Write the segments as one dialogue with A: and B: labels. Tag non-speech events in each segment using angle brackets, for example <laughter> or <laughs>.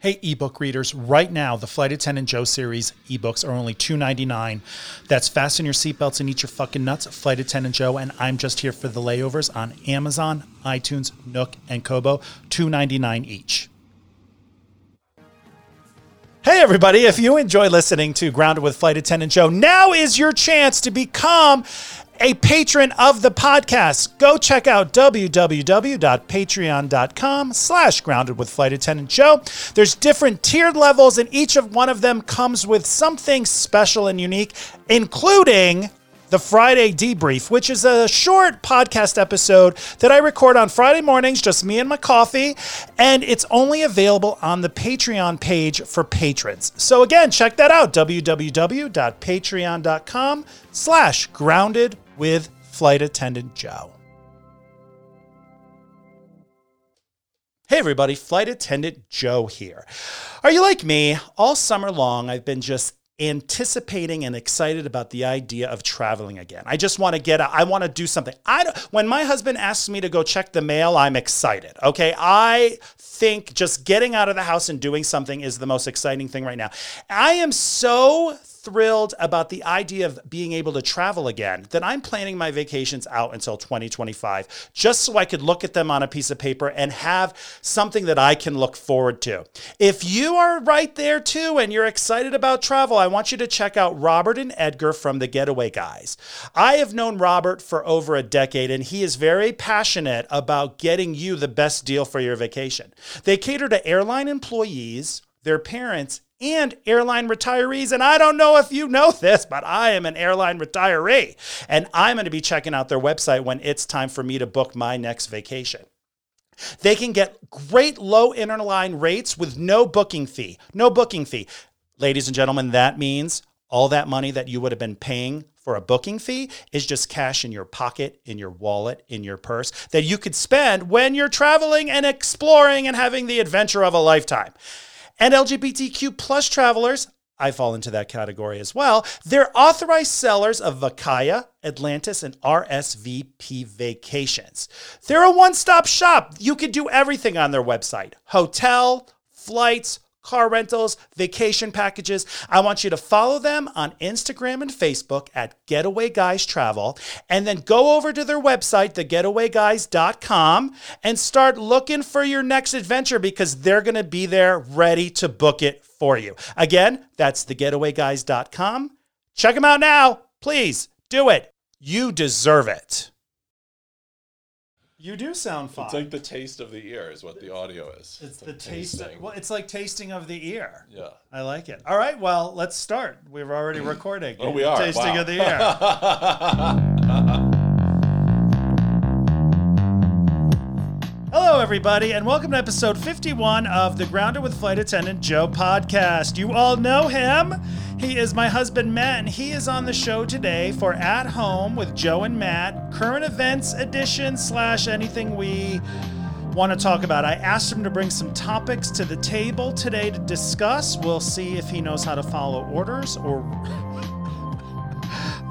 A: Hey, ebook readers, right now, the Flight Attendant Joe series ebooks are only $2.99. That's fasten your seatbelts and eat your fucking nuts, Flight Attendant Joe, and I'm just here for the layovers on Amazon, iTunes, Nook, and Kobo, $2.99 each. Hey, everybody, if you enjoy listening to Grounded with Flight Attendant Joe, now is your chance to become a patron of the podcast, go check out www.patreon.com slash grounded with flight attendant Joe. There's different tiered levels, and each of one of them comes with something special and unique, including the Friday Debrief, which is a short podcast episode that I record on Friday mornings, just me and my coffee, and it's only available on the Patreon page for patrons. So again, check that out, www.patreon.com slash grounded with flight attendant Joe. Hey everybody, flight attendant Joe here. Are you like me? All summer long, I've been just anticipating and excited about the idea of traveling again. I just want to get out. I want to do something. I don't, when my husband asks me to go check the mail, I'm excited. Okay? I think just getting out of the house and doing something is the most exciting thing right now. I am so thrilled about the idea of being able to travel again that I'm planning my vacations out until 2025 just so I could look at them on a piece of paper and have something that I can look forward to. If you are right there too and you're excited about travel, I want you to check out Robert and Edgar from the Getaway Guys. I have known Robert for over a decade and he is very passionate about getting you the best deal for your vacation. They cater to airline employees, their parents, and airline retirees. And I don't know if you know this, but I am an airline retiree. And I'm going to be checking out their website when it's time for me to book my next vacation. They can get great low interline rates with no booking fee. No booking fee. Ladies and gentlemen, that means all that money that you would have been paying for a booking fee is just cash in your pocket, in your wallet, in your purse that you could spend when you're traveling and exploring and having the adventure of a lifetime and LGBTQ plus travelers, I fall into that category as well. They're authorized sellers of Vacaya, Atlantis, and RSVP vacations. They're a one stop shop. You could do everything on their website hotel, flights, car rentals, vacation packages. I want you to follow them on Instagram and Facebook at Getaway Guys Travel and then go over to their website, thegetawayguys.com, and start looking for your next adventure because they're going to be there ready to book it for you. Again, that's thegetawayguys.com. Check them out now. Please do it. You deserve it. You do sound fine.
B: It's like the taste of the ear is what the audio is.
A: It's, the
B: like
A: taste. Of,
B: tasting.
A: well, it's like tasting of the ear.
B: yeah.
A: I like it. All right, well, let's start. We're already <clears throat> recording.
B: Oh, we are.
A: Tasting
B: Wow.
A: of the ear. <laughs> Everybody, and welcome to episode 51 of the Grounded with Flight Attendant Joe podcast. You all know him. He is my husband, Matt, and he is on the show today for At Home with Joe and Matt, current events edition slash anything we want to talk about. I asked him to bring some topics to the table today to discuss. We'll see if he knows how to follow orders or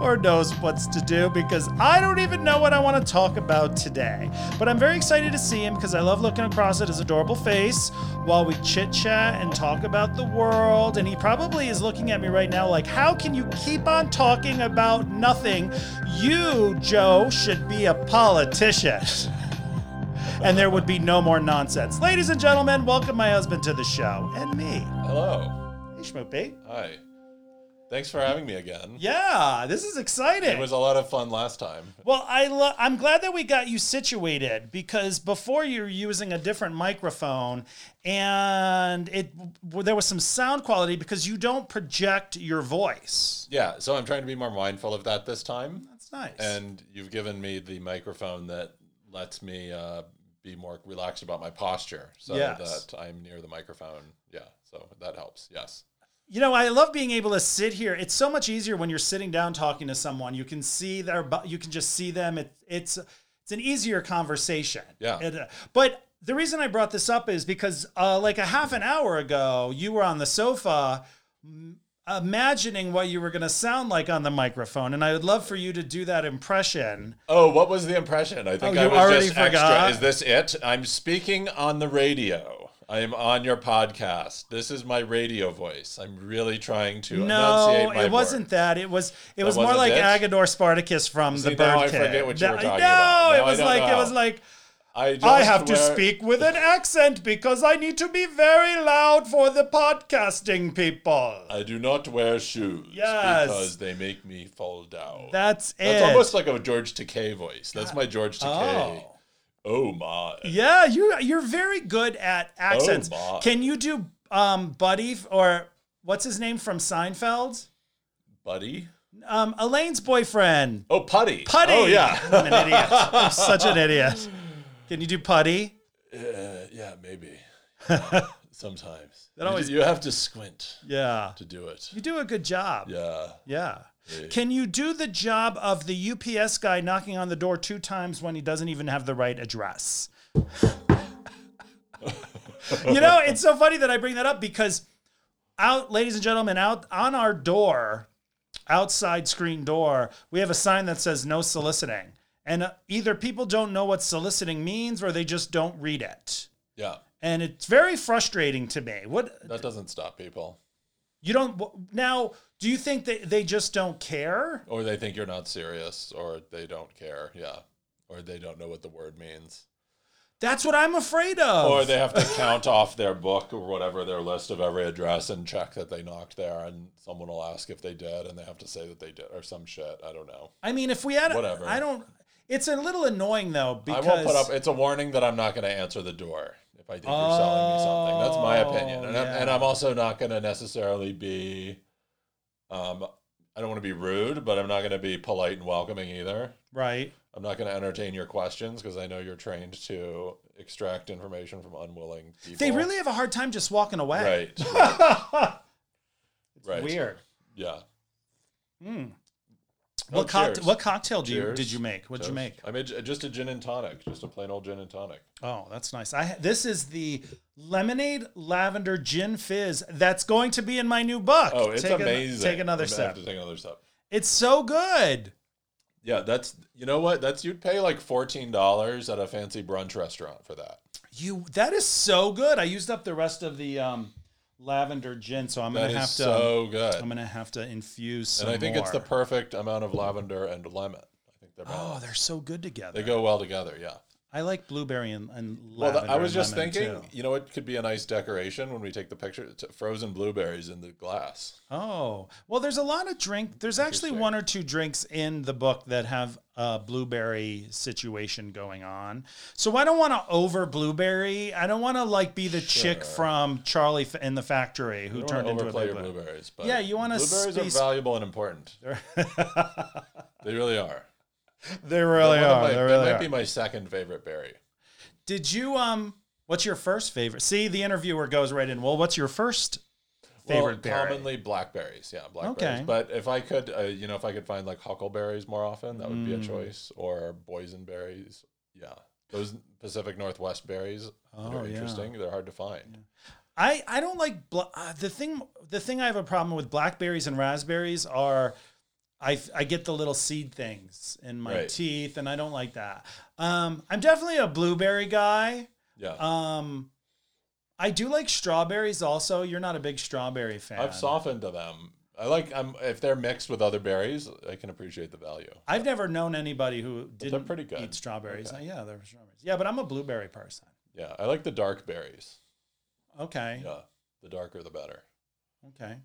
A: or knows what's to do because I don't even know what I want to talk about today. But I'm very excited to see him because I love looking across at his adorable face while we chit chat and talk about the world. And he probably is looking at me right now like, how can you keep on talking about nothing? You, Joe, should be a politician. <laughs> and there would be no more nonsense. Ladies and gentlemen, welcome my husband to the show and me.
B: Hello.
A: Hey, Schmoopy.
B: Hi. Thanks for having me again.
A: Yeah, this is exciting.
B: It was a lot of fun last time.
A: Well, I lo- I'm glad that we got you situated because before you were using a different microphone and it there was some sound quality because you don't project your voice.
B: Yeah, so I'm trying to be more mindful of that this time.
A: That's nice.
B: And you've given me the microphone that lets me uh, be more relaxed about my posture so
A: Yes.
B: that I'm near the microphone. Yeah, so that helps. Yes.
A: You know, I love being able to sit here. It's so much easier when you're sitting down talking to someone. You can see their you can just see them. It, it's it's an easier conversation.
B: Yeah.
A: It, uh, but the reason I brought this up is because uh, like a half an hour ago, you were on the sofa m- imagining what you were going to sound like on the microphone, and I would love for you to do that impression.
B: Oh, what was the impression? I think
A: Oh,
B: I was
A: already
B: just
A: forgot?
B: extra. Is this it? I'm speaking on the radio. I am on your podcast. This is my radio voice. I'm really trying to enunciate
A: No, it wasn't that. It was it was more like
B: it?
A: Agador Spartacus from
B: See,
A: the
B: now
A: Bird
B: I forget what you were
A: No,
B: talking
A: no,
B: about. Now
A: it was like it was like
B: I,
A: I have to speak with an accent because I need to be very loud for the podcasting people.
B: I do not wear shoes
A: Yes.
B: because they make me fall down.
A: That's it.
B: That's almost like a George Takei voice. That's uh, my George Takei.
A: Oh.
B: Oh, my.
A: Yeah, you you're very good at accents.
B: Oh, my.
A: Can you do um Buddy or what's his name from Seinfeld?
B: Buddy?
A: Um Elaine's boyfriend.
B: Oh, Putty.
A: Putty.
B: Oh, yeah. <laughs>
A: I'm an idiot. I'm such an idiot. Can you do Putty?
B: Uh, yeah, maybe. <laughs> Sometimes.
A: That
B: You-
A: always-
B: you have to squint
A: Yeah.
B: to do it.
A: You do a good job.
B: Yeah.
A: Yeah.
B: Yeah.
A: Can you do the job of the UPS guy knocking on the door two times when he doesn't even have the right address? <laughs> you know, it's so funny that I bring that up because out, ladies and gentlemen, out on our door, outside screen door, we have a sign that says no soliciting. And uh, either people don't know what soliciting means or they just don't read it.
B: Yeah.
A: And it's very frustrating to me. What
B: That doesn't stop people.
A: you don't now, do you think that they just don't care?
B: Or they think you're not serious, or they don't care. Yeah. Or they don't know what the word means.
A: That's what I'm afraid of.
B: Or they have to count off their book or whatever, their list of every address and check that they knocked there. And someone will ask if they did, and they have to say that they did, or some shit. I don't know.
A: I mean, if we had,
B: Whatever.
A: I don't. It's a little annoying though because
B: I won't put up. It's a warning that I'm not going to answer the door I think you're selling me something. That's my opinion, and, I'm, and. I'm also not going to necessarily be. Um, I don't want to be rude, but I'm not going to be polite and welcoming either.
A: right.
B: I'm not going to entertain your questions because I know you're trained to extract information from unwilling people.
A: They really have a hard time just walking away.
B: right. right. <laughs>
A: It's
B: Right.
A: weird.
B: Yeah.
A: Mm.
B: Oh,
A: What cocktail? What cocktail do you, did you make? What'd you make?
B: I made just a gin and tonic, just a plain old gin and tonic.
A: Oh, that's nice. I this is the lemonade lavender gin fizz that's going to be in my new book.
B: Oh, it's
A: take
B: amazing.
A: take another
B: I'm
A: sip.
B: to take another sip.
A: It's so good.
B: Yeah, that's you know what? That's you'd pay like fourteen dollars at a fancy brunch restaurant for that.
A: You that is so good. I used up the rest of the um, lavender gin, so I'm
B: That
A: gonna
B: is
A: have to.
B: so good.
A: I'm gonna have to infuse some
B: and I think it's the
A: more.
B: perfect amount of lavender and lemon. I think they're
A: Oh, they're so good together.
B: they go well together. Yeah.
A: I like blueberry and, and
B: Well,
A: lavender.
B: th- I was just thinking,
A: too.
B: you know, it could be a nice decoration when we take the picture. It's frozen blueberries in the glass.
A: Oh, well, there's a lot of drink. There's actually one or two drinks in the book that have a blueberry situation going on. So I don't want to over blueberry. I don't want to like be the chick from Charlie in the Factory who turned into a blueberry.
B: blueberries, but
A: Yeah, you wanna
B: blueberries
A: be-
B: are valuable and important. <laughs> They really are. <laughs>
A: they really
B: They're one of
A: are.
B: my-
A: they
B: they
A: really
B: might
A: are.
B: be my second favorite berry.
A: Did you um? What's your first favorite? See, the interviewer goes right in. Well, what's your first favorite
B: well,
A: berry?
B: commonly blackberries, yeah, blackberries.
A: Okay.
B: But if I could, uh, you know, if I could find like huckleberries more often, that would be a
A: Mm.
B: choice, or boysenberries. Yeah, those Pacific Northwest berries
A: Oh,
B: that are
A: yeah.
B: interesting. They're hard to find.
A: I I don't like bla- uh, the thing. The thing I have a problem with blackberries and raspberries are, I I get the little seed things in my
B: Right.
A: teeth, and I don't like that. Um, I'm definitely a blueberry guy.
B: Yeah,
A: Um, I do like strawberries. Also, you're not a big strawberry fan.
B: I've softened to them. I like. I'm if they're mixed with other berries, I can appreciate the value.
A: I've never known anybody who
B: they're
A: didn't
B: pretty good.
A: eat strawberries.
B: Okay.
A: Yeah, they're strawberries. Yeah, but I'm a blueberry person.
B: Yeah, I like the dark berries.
A: Okay.
B: Yeah, the darker the better.
A: Okay.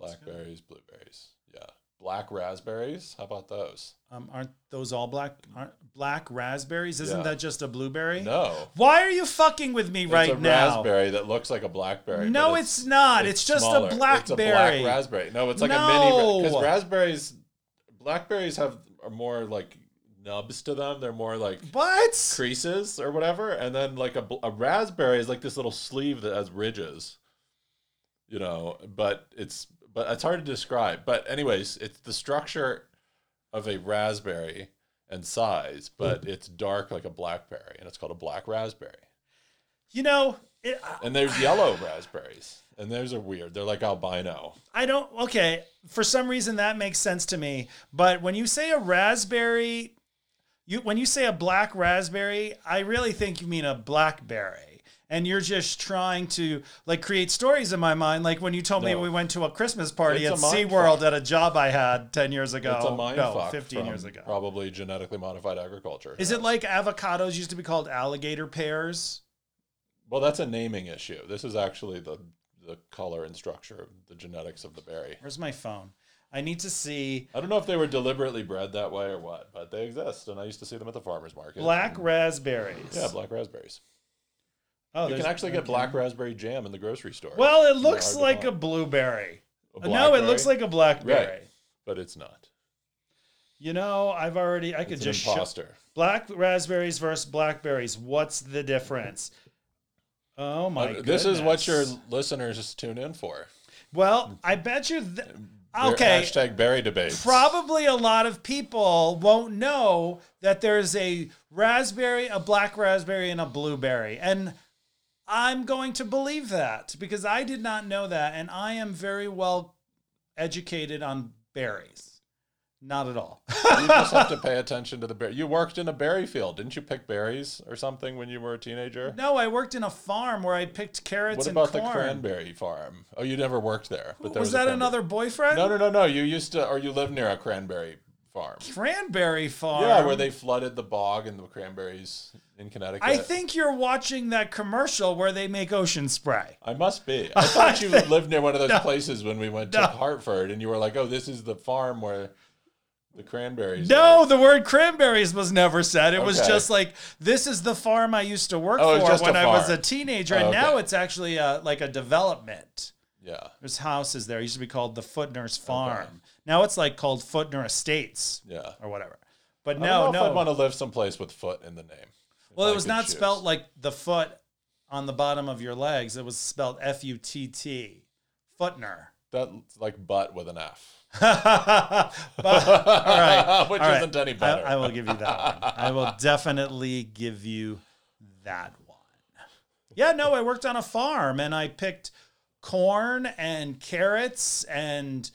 A: That's good.
B: Blackberries, blueberries. Yeah, black raspberries. How about those?
A: Um, aren't those all black? Aren't black raspberries? Isn't
B: Yeah.
A: that just a blueberry?
B: No,
A: Why are you fucking with me right now?
B: it's a raspberry that looks like a blackberry.
A: No,
B: but
A: it's, not. It's, just
B: smaller.
A: a blackberry.
B: It's a black raspberry. No, it's like a mini because raspberries, blackberries have are more like nubs to them. They're more like
A: what?
B: creases or whatever, and then like a, a raspberry is like this little sleeve that has ridges. You know, but it's but it's hard to describe. But anyways, it's the structure of a raspberry and size, but mm. it's dark like a blackberry, and it's called a black raspberry.
A: You know, it,
B: And there's yellow raspberries, and those are weird. They're like albino.
A: I don't. Okay, for some reason that makes sense to me. But when you say a raspberry, you when you say a black raspberry, I really think you mean a blackberry. And you're just trying to like create stories in my mind. Like when you told me we went to a Christmas party
B: It's
A: at SeaWorld
B: fuck.
A: at a job I had 10 years ago.
B: It's a mind
A: no, 15
B: from
A: years ago.
B: Probably genetically modified agriculture.
A: Is it like avocados used to be called alligator pears?
B: Well, that's a naming issue. This is actually the the color and structure of the genetics of the berry.
A: Where's my phone? I need to see
B: I don't know if they were deliberately bred that way or what, but they exist, and I used to see them at the farmers market.
A: black
B: And-
A: raspberries.
B: Yeah, black raspberries.
A: Oh,
B: you can actually get
A: okay.
B: black raspberry jam in the grocery store.
A: Well, it looks like a blueberry.
B: A
A: No, it looks like a blackberry.
B: Right. but it's not.
A: You know, I've already I could
B: It's
A: just
B: imposter.
A: black raspberries versus blackberries. What's the difference? Oh my
B: Uh, this is what your listeners tune in for.
A: Well, I bet you th- Okay.
B: Hashtag berry debate.
A: Probably a lot of people won't know that there's a raspberry, a black raspberry, and a blueberry. And I'm going to believe that because I did not know that. And I am very well educated on berries. Not at all. <laughs>
B: you just have to pay attention to the berry. You worked in a berry field, didn't you? Pick berries or something when you were a teenager.
A: no, I worked in a farm where I picked carrots
B: What about the cranberry farm? Oh, you never worked there, but there
A: was,
B: was,
A: that another boyfriend?
B: No, no, no, no. You used to, or you lived near a cranberry farm.
A: Cranberry farm.
B: Yeah, where they flooded the bog and the cranberries in Connecticut.
A: I think you're watching that commercial where they make ocean spray.
B: I must be. I thought you <laughs> lived near one of those places when we went to
A: No.
B: Hartford, and you were like, "Oh, this is the farm where the cranberries."
A: No,
B: are."
A: the word cranberries was never said. It was just like this is the farm I used to work
B: Oh,
A: for when I was a teenager,
B: Oh,
A: and now it's actually a, like a development.
B: Yeah,
A: There's houses there. It used to be called the Footner's Farm. Now it's like called Footner Estates
B: yeah.
A: or whatever. But
B: I
A: no,
B: if I'd want to live someplace with foot in the name.
A: Well,
B: I
A: it was not
B: choose.
A: spelt like the foot on the bottom of your legs. It was spelled F U T T. Footner.
B: That's like butt with an F. <laughs>
A: But- all right. <laughs>
B: Which
A: right.
B: isn't any better.
A: I will give you that one. I will <laughs> definitely give you that one. Yeah, no, I worked on a farm and I picked corn and carrots and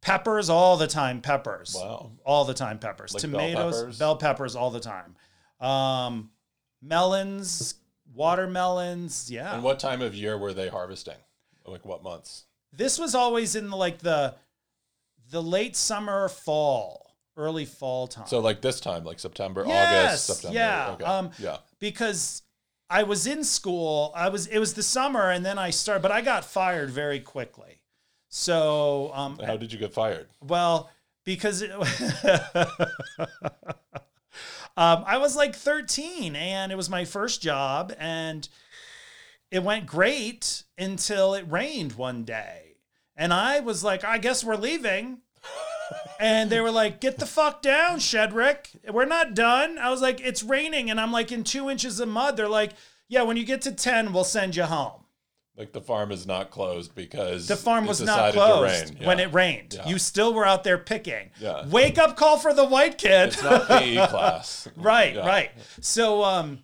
A: peppers all the time. Peppers.
B: Wow.
A: All the time. Peppers.
B: Like bell
A: Tomatoes,
B: peppers?
A: bell peppers all the time. Um, melons, watermelons. Yeah.
B: And what time of year were they harvesting? Like what months?
A: this was always in the, like the the late summer, fall, early fall time.
B: So like this time, like September,
A: Yes,
B: August, September.
A: yeah,
B: Okay.
A: um,
B: yeah.
A: because I was in school. I was it was the summer and then I started but I got fired very quickly. So um
B: How did you get fired?
A: well because it, <laughs> <laughs> um I was like 13 and it was my first job and it went great until it rained one day. And I was like I guess we're leaving. And they were like, get the fuck down, Shedrick. We're not done. I was like, it's raining. And I'm like in two inches of mud. They're like, yeah, when you get to 10, we'll send you home.
B: Like the farm is not closed because
A: The farm was not closed
B: rain.
A: when it rained.
B: Yeah.
A: You still were out there picking.
B: Yeah.
A: Wake up call for the white kid.
B: It's not PE <laughs> class.
A: right,
B: Yeah.
A: right. So um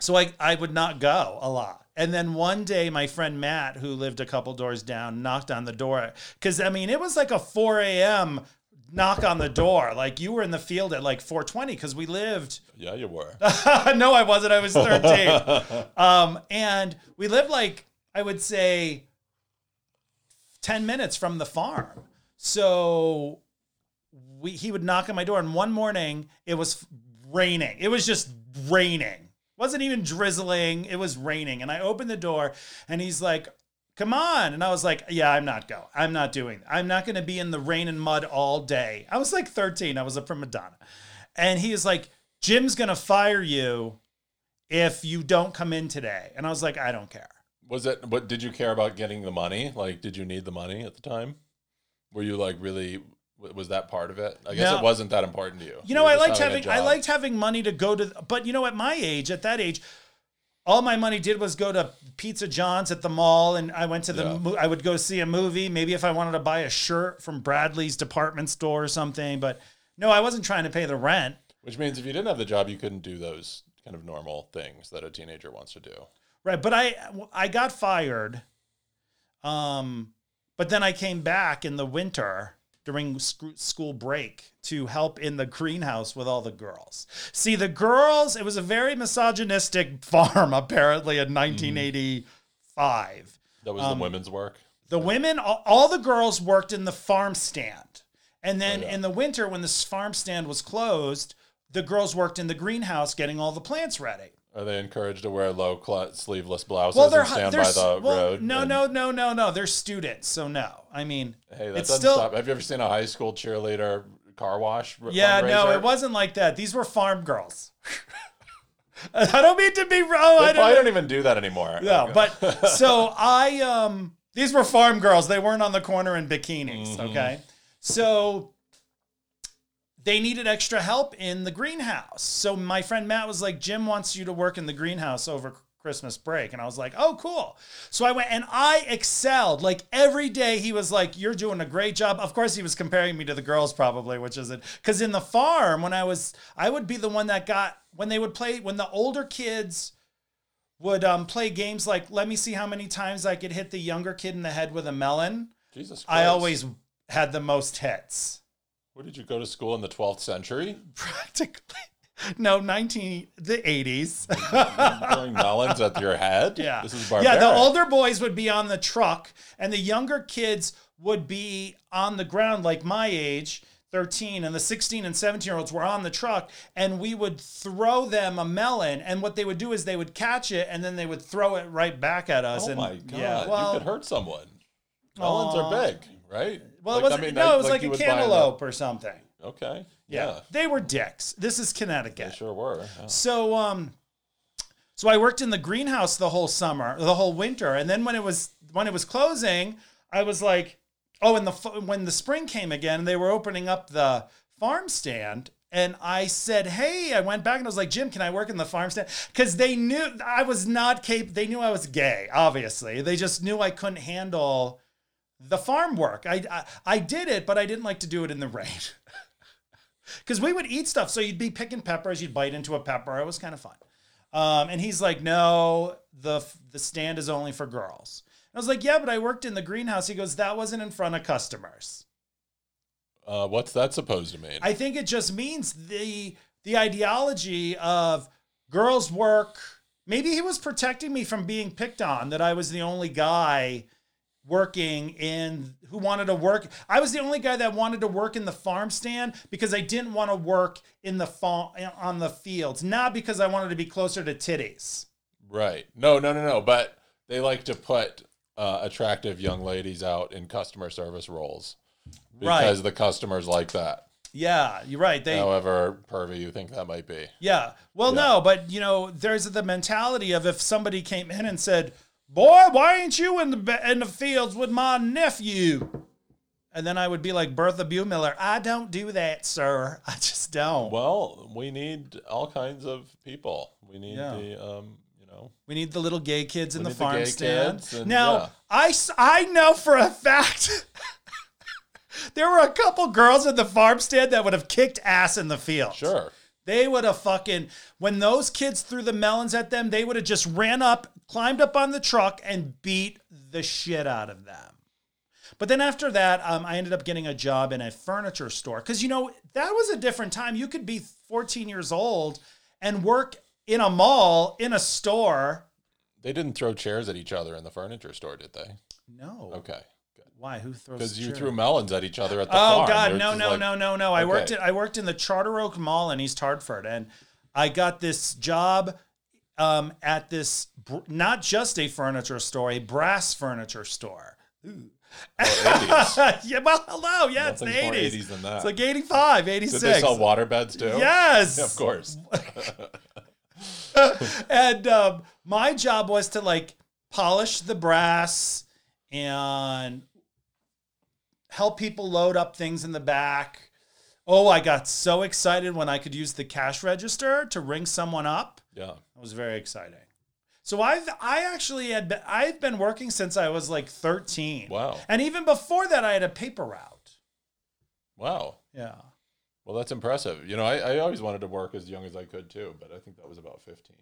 A: so I I would not go a lot. And then one day my friend Matt, who lived a couple doors down, knocked on the door. Cause I mean it was like a 4 a.m. knock on the door. Like you were in the field at like 420 because we lived
B: Yeah, you were. <laughs>
A: no, I wasn't. I was 13. <laughs> um, and we lived like, I would say, 10 minutes from the farm. So we, he would knock on my door. And one morning, it was raining. It was just raining. wasn't even drizzling. It was raining. And I opened the door, and he's like, Come on. And I was like, Yeah, I'm not going. I'm not doing I'm not going to be in the rain and mud all day. I was like 13. I was a prima donna. And he is like, Jim's going to fire you if you don't come in today. And I was like, I don't care.
B: Was it? What did you care about getting the money? Like, did you need the money at the time? Were you like really? Was that part of it? I guess
A: No.
B: it wasn't that important to you.
A: You know,
B: were
A: I liked having I liked having money to go to, but you know, at my age, at that age, all my money did was go to Pizza John's at the mall, and I went to the.
B: Yeah.
A: mo- I would go see a movie. Maybe if I wanted to buy a shirt from Bradlees department store or something, but no, I wasn't trying to pay the rent.
B: Which means if you didn't have the job, you couldn't do those kind of normal things that a teenager wants to do.
A: Right, but I I got fired. Um, but then I came back in the winter during school break to help in the greenhouse with all the girls. See, the girls, it was a very misogynistic <laughs> farm apparently in 1985.
B: That was
A: Um,
B: the women's work.
A: The women, all, all the girls worked in the farm stand. And then
B: Oh, yeah.
A: in the winter, when this farm stand was closed, the girls worked in the greenhouse getting all the plants ready.
B: Are they encouraged to wear low cl- sleeveless blouses
A: Well, they're
B: and stand
A: they're
B: by the
A: well,
B: road?
A: No,
B: and-
A: no, no, no, no. They're students, so no. I mean,
B: Hey, that
A: it's
B: doesn't
A: still
B: stop. Have you ever seen a high school cheerleader car wash?
A: yeah. No, it wasn't like that. These were farm girls. <laughs> I don't mean to be wrong.
B: They
A: I don't.
B: don't even do that anymore.
A: No, but <laughs> so I um these were farm girls. They weren't on the corner in bikinis,
B: Mhm.
A: okay? So they needed extra help in the greenhouse. So my friend Matt was like, "Jim wants you to work in the greenhouse over Christmas break." And I was like, "Oh, cool." So I went and I excelled. Like every day he was like, "You're doing a great job." Of course he was comparing me to the girls probably, which isn't cuz in the farm when I was I would be the one that got when they would play when the older kids would um, play games like let me see how many times I could hit the younger kid in the head with a melon.
B: Jesus Christ.
A: I always had the most hits.
B: Where did you go to school in the 12th century?
A: Practically. No, 19 the 80s. <laughs>
B: Throwing melons at your head?
A: yeah.
B: This is barbaric.
A: yeah, the older boys would be on the truck and the younger kids would be on the ground like my age. 13 and the 16 and 17 year olds were on the truck and we would throw them a melon and what they would do is they would catch it and then they would throw it right back at us
B: Oh
A: and
B: my God.
A: yeah well
B: you could hurt someone. Melons are big, right?
A: Well,
B: Like,
A: it wasn't.
B: I mean,
A: no,
B: I-
A: it was like,
B: you
A: a cantaloupe or something.
B: Okay.
A: Yeah.
B: Yeah.
A: they were dicks. This is Connecticut.
B: They sure were. Yeah.
A: So, um, so I worked in the greenhouse the whole summer, the whole winter, and then when it was when it was closing, I was like, oh, and the when the spring came again, they were opening up the farm stand. And I said, "Hey," I went back and I was like, "Jim, can I work in the farm stand?" Because they knew I was not capable. They knew I was gay. Obviously, they just knew I couldn't handle the farm work. I, I I did it, but I didn't like to do it in the rain. <laughs> Because we would eat stuff. So you'd be picking peppers, you'd bite into a pepper. It was kind of fun. Um, and he's like, no, the the stand is only for girls. I was like, yeah, but I worked in the greenhouse. He goes, that wasn't in front of customers.
B: Uh, what's that supposed to mean?
A: I think it just means the the ideology of girls work. Maybe he was protecting me from being picked on. That I was the only guy working in who wanted to work. I was the only guy that wanted to work in the farm stand because I didn't want to work in the farm on the fields, not because I wanted to be closer to titties.
B: right. No, no, no, no. But they like to put uh, attractive young ladies out in customer service roles
A: Right.
B: because the customers like that.
A: Yeah, you're right. They
B: However pervy you think that might be.
A: Yeah. Well,
B: Yeah.
A: no, but you know, there's the mentality of if somebody came in and said, "Boy, why ain't you in the in the fields with my nephew?" And then I would be like Bertha Buemiller, "I don't do that, sir. I just don't.
B: Well, we need all kinds of people. We need
A: Yeah.
B: the, um, you know,
A: we need the little gay kids in the
B: the
A: farm
B: gay
A: stand."
B: and-
A: now,
B: yeah.
A: I I know for a fact. <laughs> There were a couple girls in the farm stand that would have kicked ass in the field.
B: sure.
A: They would have fucking when those kids threw the melons at them, they would have just ran up, climbed up on the truck, and beat the shit out of them. But then after that, um, I ended up getting a job in a furniture store because you know that was a different time. You could be 14 years old and work in a mall in a store.
B: They didn't throw chairs at each other in the furniture store, did they?
A: No,
B: Okay.
A: Why? Who throws?
B: Because you threw melons at each other at the
A: Oh
B: farm.
A: God,
B: They're
A: no, no,
B: like-
A: no, no, no. I worked
B: Okay.
A: in I worked in the Charter Oak Mall in East Hartford, and I got this job um, at this br- not just a furniture store, a brass furniture store. Ooh.
B: Oh, 80s. <laughs>
A: yeah, well, hello, yeah, it's the
B: Nothing's more
A: 80s.
B: 80s than that.
A: It's like 85, 86.
B: Did they sell water beds too?
A: Yes. <laughs>
B: Of course. <laughs>
A: and um, my job was to like polish the brass and help people load up things in the back. Oh, I got so excited when I could use the cash register to ring someone up.
B: yeah.
A: It was very exciting. So I've I actually had been, I've been working since I was like 13.
B: Wow.
A: And even before that I had a paper route.
B: Wow.
A: Yeah.
B: Well, that's impressive. You know, I, I always wanted to work as young as I could too, but I think that was about 15 or 16.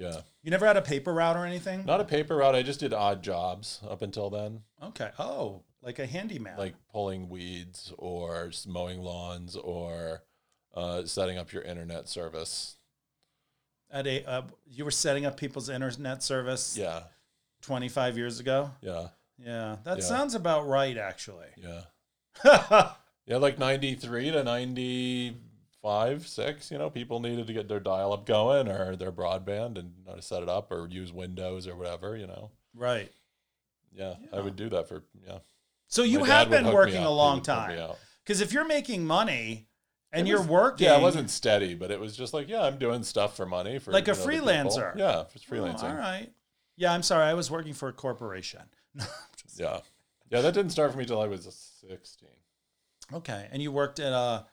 B: Yeah.
A: You never had a paper route or anything?
B: Not a paper route. I just did odd jobs up until then.
A: Okay. Oh. like a handyman.
B: like pulling weeds or mowing lawns or uh, setting up your internet service.
A: at a uh, you were setting up people's internet service
B: Yeah,
A: 25 years ago.
B: yeah,
A: Yeah, that
B: Yeah.
A: sounds about right actually.
B: yeah. <laughs> Yeah, like 93 to 95, 6, you know, people needed to get their dial up going or their broadband and know to set it up or use Windows or whatever, you know.
A: right.
B: Yeah, I would do that for, yeah.
A: So you
B: My
A: have been working a long
B: would hook me
A: time. Because if you're making money and
B: It
A: you're working,
B: Yeah, it wasn't steady, but it was just like, yeah, I'm doing stuff for money for
A: Like a freelancer.
B: Yeah, it's
A: Oh,
B: freelancing.
A: all right. Yeah, I'm sorry. I was working for a corporation. <laughs>
B: Yeah. Yeah, that didn't start for me till I was 16
A: Okay, and you worked at a.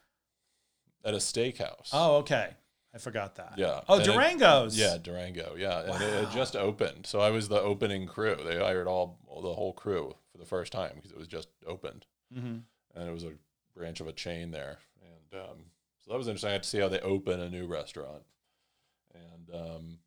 B: at a steakhouse.
A: Oh, okay. I forgot that.
B: Yeah.
A: Oh,
B: And it-
A: Durango's.
B: Yeah, Durango. Yeah, and it had just opened, so I was the opening crew. They hired all the whole crew for the first time because it was just opened,
A: hmm
B: and it was a branch of a chain there, and um, so that was interesting. I had to see how they open a new restaurant, and um,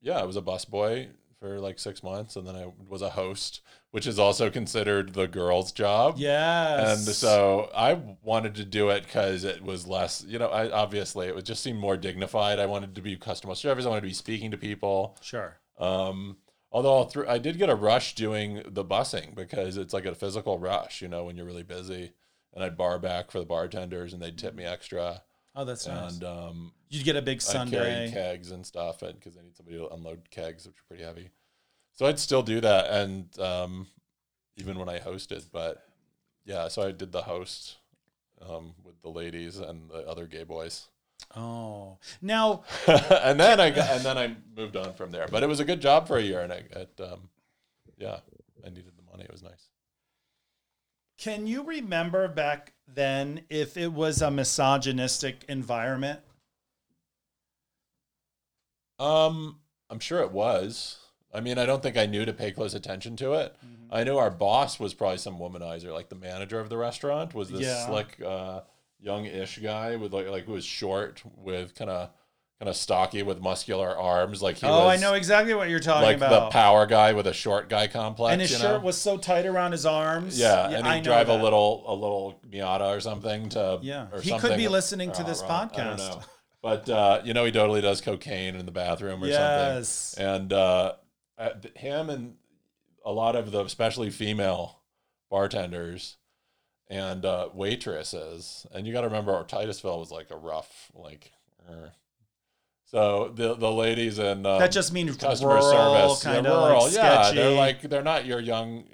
B: yeah, I was a busboy for like six months, and then I was a host, which is also considered the girl's job.
A: Yes.
B: And so I wanted to do it because it was less, you know, I, obviously it would just seem more dignified. I wanted to be customer service. I wanted to be speaking to people.
A: Sure.
B: Um, although through, I did get a rush doing the busing because it's like a physical rush, you know, when you're really busy. And I'd bar back for the bartenders and they'd tip me extra.
A: Oh, that's nice.
B: And um,
A: You'd get a big
B: I carried
A: Sunday.
B: kegs and stuff because they need somebody to unload kegs, which are pretty heavy. So I'd still do that, and um, even when I hosted, but yeah, so I did the host um, with the ladies and the other gay boys,
A: Oh, now <laughs>
B: and then I got, and then I moved on from there. But it was a good job for a year, and I, it, um, yeah, I needed the money. It was nice.
A: Can you remember back then if it was a misogynistic environment?
B: Um, I'm sure it was. I mean, I don't think I knew to pay close attention to it.
A: Mm-hmm.
B: I knew our boss was probably some womanizer, like the manager of the restaurant was this
A: Yeah.
B: slick, uh, young-ish guy with like like who was short with kind of kind of stocky with muscular arms, like he was
A: oh,
B: was
A: I know exactly what you're talking about.
B: like the power guy with a short guy complex.
A: and his shirt
B: know?
A: was so tight around his arms.
B: yeah, and he'd drive
A: that.
B: a little a little Miata or something to
A: Yeah,
B: or
A: he
B: something.
A: could be listening to
B: Oh,
A: this
B: right. I don't
A: podcast.
B: know. But uh, you know, he totally does cocaine in the bathroom or something
A: Yes.
B: and uh, uh, him and a lot of the especially female bartenders and uh, waitresses and you got to remember our titusville was like a rough like er. So the the ladies and um,
A: that just means
B: customer
A: rural,
B: service
A: kind
B: yeah,
A: of
B: rural
A: like
B: yeah
A: sketchy.
B: they're like they're not your young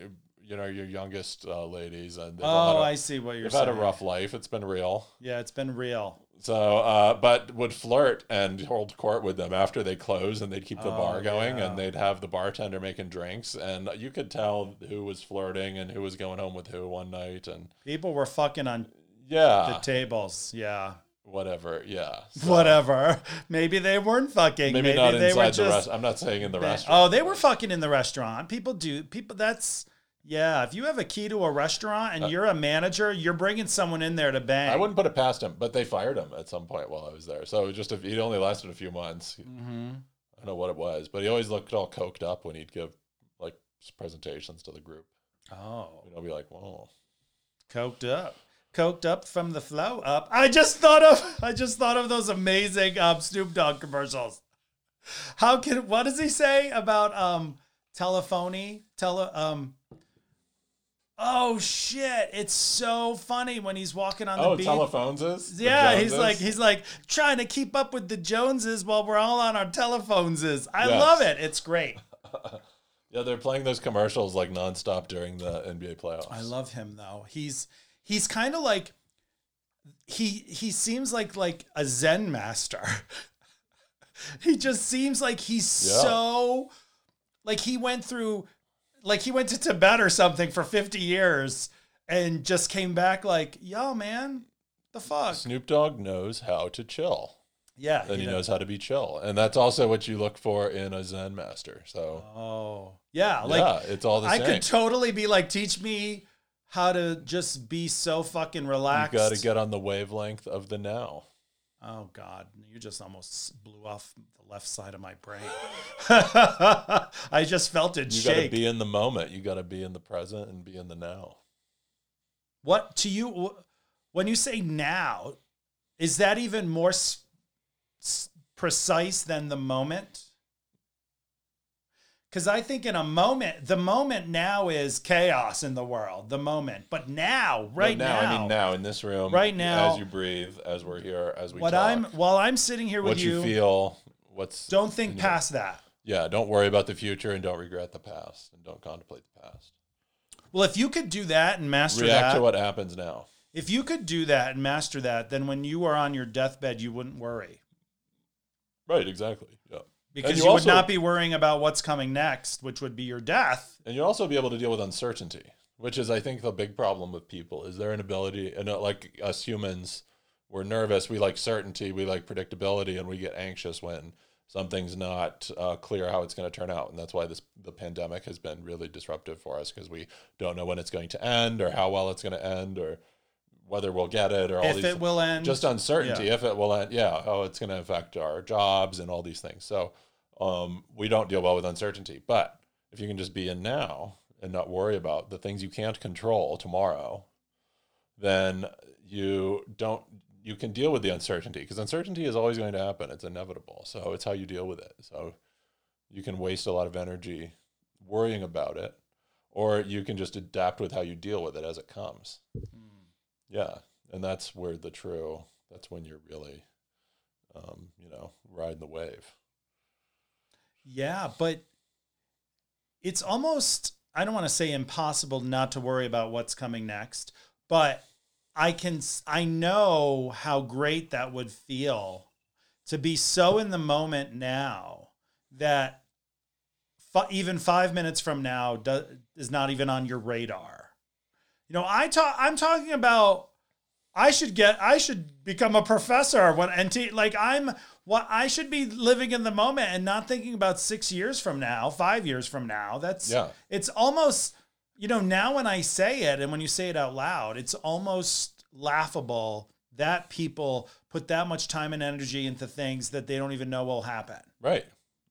B: you know your youngest uh, ladies and they've
A: oh,
B: a,
A: I see what you're
B: they've
A: saying.
B: had a rough life it's been real
A: Yeah, it's been real.
B: so, uh, but would flirt and hold court with them after they close, and they'd keep the
A: Oh,
B: bar going,
A: yeah.
B: and they'd have the bartender making drinks, and you could tell who was flirting and who was going home with who one night, and
A: People were fucking on
B: yeah the
A: tables. Yeah.
B: Whatever, yeah, So,
A: Whatever. Maybe they weren't fucking.
B: Maybe,
A: Maybe,
B: not
A: they were
B: inside the
A: just.
B: restaurant. I'm not saying in the
A: ba-
B: restaurant.
A: Oh, they were fucking in the restaurant. People do. People. That's. Yeah. If you have a key to a restaurant and you're a manager, you're bringing someone in there to bang.
B: Uh, I wouldn't put it past him, but they fired him at some point while I was there. So it was just if he only lasted a few months.
A: hmm
B: I don't know what it was, but he always looked all coked up when he'd give like presentations to the group.
A: Oh,
B: You know, be like, "Whoa."
A: coked up. Coked up from the flow up. I just thought of. <laughs> I just thought of those amazing um, Snoop Dogg commercials. How can? What does he say about um telephony? Tele um. Oh shit! It's so funny when he's walking on the
B: Oh,
A: beach.
B: telephones is?
A: Yeah, he's like he's like trying to keep up with the Joneses while we're all on our telephones. Is I
B: Yes.
A: love it. It's great. <laughs>
B: Yeah, they're playing those commercials like nonstop during the NBA playoffs.
A: I love him though. He's he's kind of like he he seems like like a Zen master. <laughs> he just seems like he's
B: Yeah.
A: so like he went through like he went to Tibet or something for 50 years and just came back like, yo man, the fuck.
B: Snoop Dogg knows how to chill,
A: Yeah.
B: and he
A: does.
B: knows how to be chill, and that's also what you look for in a Zen master. So
A: Oh. Yeah, like
B: yeah, it's all the same.
A: I
B: same.
A: could totally be like, teach me how to just be so fucking relaxed.
B: you got to get on the wavelength of the now.
A: Oh God, you just almost blew off the left side of my brain. <laughs> I just felt it
B: You got to be in the moment. You got to be in the present and be in the now.
A: What to you when you say now? Is that even more s- s- precise than the moment? Because I think in a moment, the moment now is chaos in the world. The moment, but now, right
B: No, now,
A: now,
B: I mean now in this room,
A: Right now-
B: as you breathe, as we're here, as we
A: what
B: talk,
A: I'm while I'm sitting here with
B: what you,
A: you,
B: feel, what's
A: don't think past that.
B: Yeah, don't worry about the future and don't regret the past and don't contemplate the past.
A: Well, if you could do that and master
B: React
A: that,
B: to what happens now.
A: if you could do that and master that, then when you are on your deathbed, you wouldn't worry
B: Right, exactly.
A: Because
B: you
A: you,
B: also-
A: would not be worrying about what's coming next, which would be your death.
B: And you'd also be able to deal with uncertainty, which is, I think, the big problem with people is their inability. And uh, like us humans, we're nervous. We like certainty. We like predictability, and we get anxious when something's not uh, clear how it's going to turn out. And that's why this the pandemic has been really disruptive for us because we don't know when it's going to end or how well it's going to end or whether we'll get it or all
A: if
B: these
A: it will end,
B: just uncertainty
A: yeah.
B: if it will end yeah how it's going to affect our jobs and all these things so um, we don't deal well with uncertainty but if you can just be in now and not worry about the things you can't control tomorrow then you don't you can deal with the uncertainty because uncertainty is always going to happen. It's inevitable. So it's how you deal with it. So you can waste a lot of energy worrying about it or you can just adapt with how you deal with it as it comes. Yeah, and that's where the true. That's when you're really, um, you know, riding the wave.
A: Yeah, but it's almost I don't want to say impossible not to worry about what's coming next, but I can I know how great that would feel to be so in the moment now that fi- even 5 minutes from now do, is not even on your radar. You know, I talk I'm talking about I should get I should become a professor when and like I'm what I should be living in the moment and not thinking about 6 years from now, 5 years from now. That's
B: Yeah.
A: it's almost you know, now when I say it and when you say it out loud, it's almost laughable that people put that much time and energy into things that they don't even know will happen.
B: Right.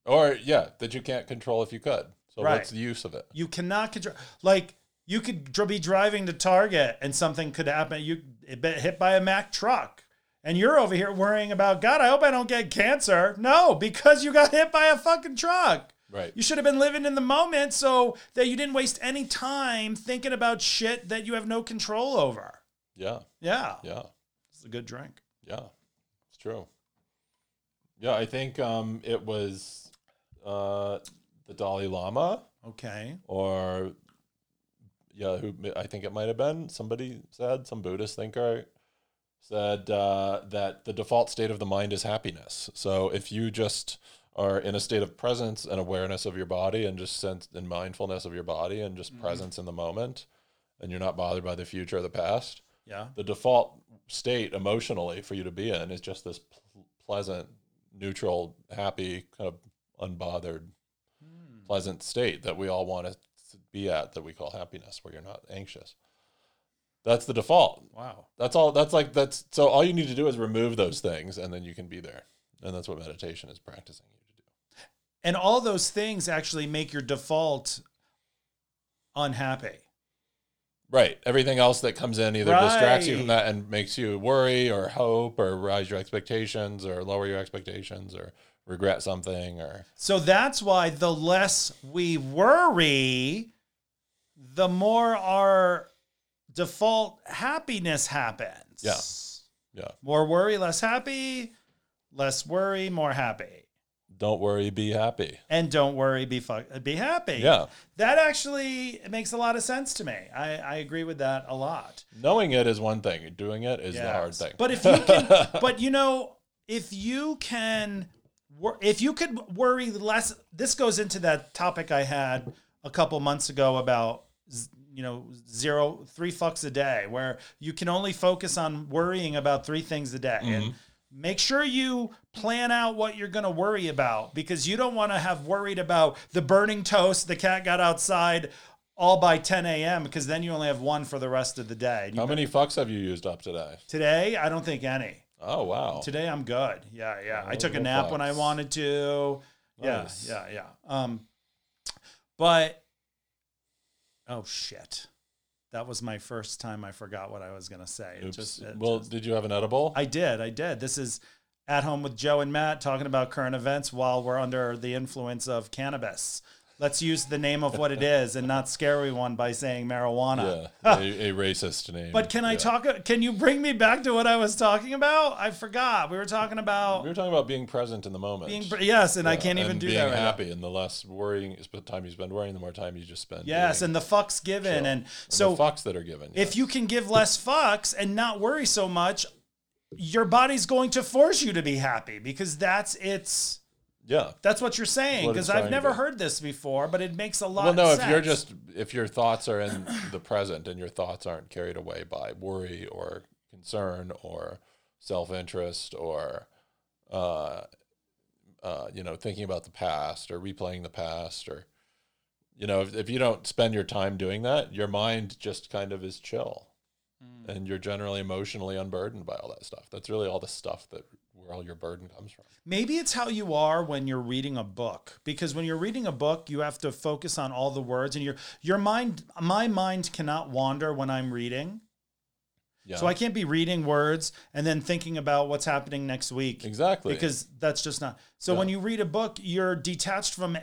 B: Or yeah, that you can't control if you could. So
A: Right.
B: what's the use of it?
A: You cannot control. Like you could be driving to Target and something could happen. You hit by a Mack truck, and you're over here worrying about God. I hope I don't get cancer. No, because you got hit by a fucking truck.
B: Right.
A: You should have been living in the moment so that you didn't waste any time thinking about shit that you have no control over.
B: Yeah.
A: Yeah,
B: Yeah.
A: it's a good drink.
B: Yeah. It's true. Yeah, I think um, it was uh, the Dalai Lama
A: Okay.
B: or yeah, who I think it might have been somebody said some Buddhist thinker said uh, that the default state of the mind is happiness. So if you just are in a state of presence and awareness of your body and just sense and mindfulness of your body and just presence in the moment, and you're not bothered by the future or the past,
A: Yeah.
B: the default state emotionally for you to be in is just this pl- pleasant, neutral, happy, kind of unbothered, pleasant state that we all want to be at that we call happiness, where you're not anxious. That's the default.
A: Wow.
B: That's all. That's like that's so. All you need to do is remove those things, and then you can be there. And that's what meditation is practicing you to do.
A: And all those things actually make your default unhappy.
B: Right. Everything else that comes in either distracts you from that and makes you worry or hope or rise your expectations or lower your expectations or regret something or
A: So that's why the less we worry, the more our default happiness happens.
B: Yeah. yeah.
A: More worry, less happy. Less worry, more happy.
B: Don't worry, be happy.
A: And don't worry, be fu- be happy.
B: Yeah.
A: That actually makes a lot of sense to me. I, I agree with that a lot.
B: Knowing it is one thing. Doing it is the hard thing.
A: But if you can, <laughs> but you know, if you can, if you could worry less, this goes into that topic I had a couple months ago about, you know, zero, three fucks a day, where you can only focus on worrying about three things a day. And make sure you plan out what you're going to worry about because you don't want to have worried about the burning toast, the cat got outside. All by 10 a.m. because then you only have one for the rest of the day.
B: How many fucks have you used up today?
A: Today, I don't think any.
B: Oh wow.
A: Today, I'm good. Yeah, yeah. I
B: Oh,
A: took a nap when I wanted to. Yeah, yeah, yeah. Um, but oh shit. that was my first time I forgot what I was going to say. It
B: Oops.
A: just, it
B: well,
A: just-
B: did you have an edible?
A: I did. I did. This is at home with Joe and Matt talking about current events while we're under the influence of cannabis. Let's use the name of what it is and not scare everyone by saying marijuana.
B: yeah, <laughs> a, a racist name.
A: But can I
B: Yeah.
A: talk? Can you bring me back to what I was talking about? I forgot. We were talking about.
B: We were talking about being present in the moment.
A: being yes, and I can't even
B: and
A: do
B: being
A: that right now.
B: happy. And the less worrying, the time you spend worrying, the more time you just spend.
A: Yes, and the fucks given,
B: chill.
A: and
B: And
A: so
B: the fucks that are given.
A: if you can give less fucks and not worry so much, your body's going to force you to be happy because that's its.
B: Yeah.
A: That's what you're saying because I've
B: to
A: never heard this before, but it makes a lot.
B: Well, no,
A: of
B: if you're just if your thoughts are in <coughs> the present and your thoughts aren't carried away by worry or concern or self interest or uh, uh, you know thinking about the past or replaying the past or you know if, if you don't spend your time doing that, your mind just kind of is chill.
A: Hmm.
B: And you're generally emotionally unburdened by all that stuff. That's really all the stuff that where all your burden comes from.
A: Maybe it's how you are when you're reading a book because when you're reading a book, you have to focus on all the words and your your mind my mind cannot wander when I'm reading.
B: Yeah,
A: So I can't be reading words and then thinking about what's happening next week
B: exactly
A: because that's just not. So
B: Yeah.
A: when you read a book, you're detached from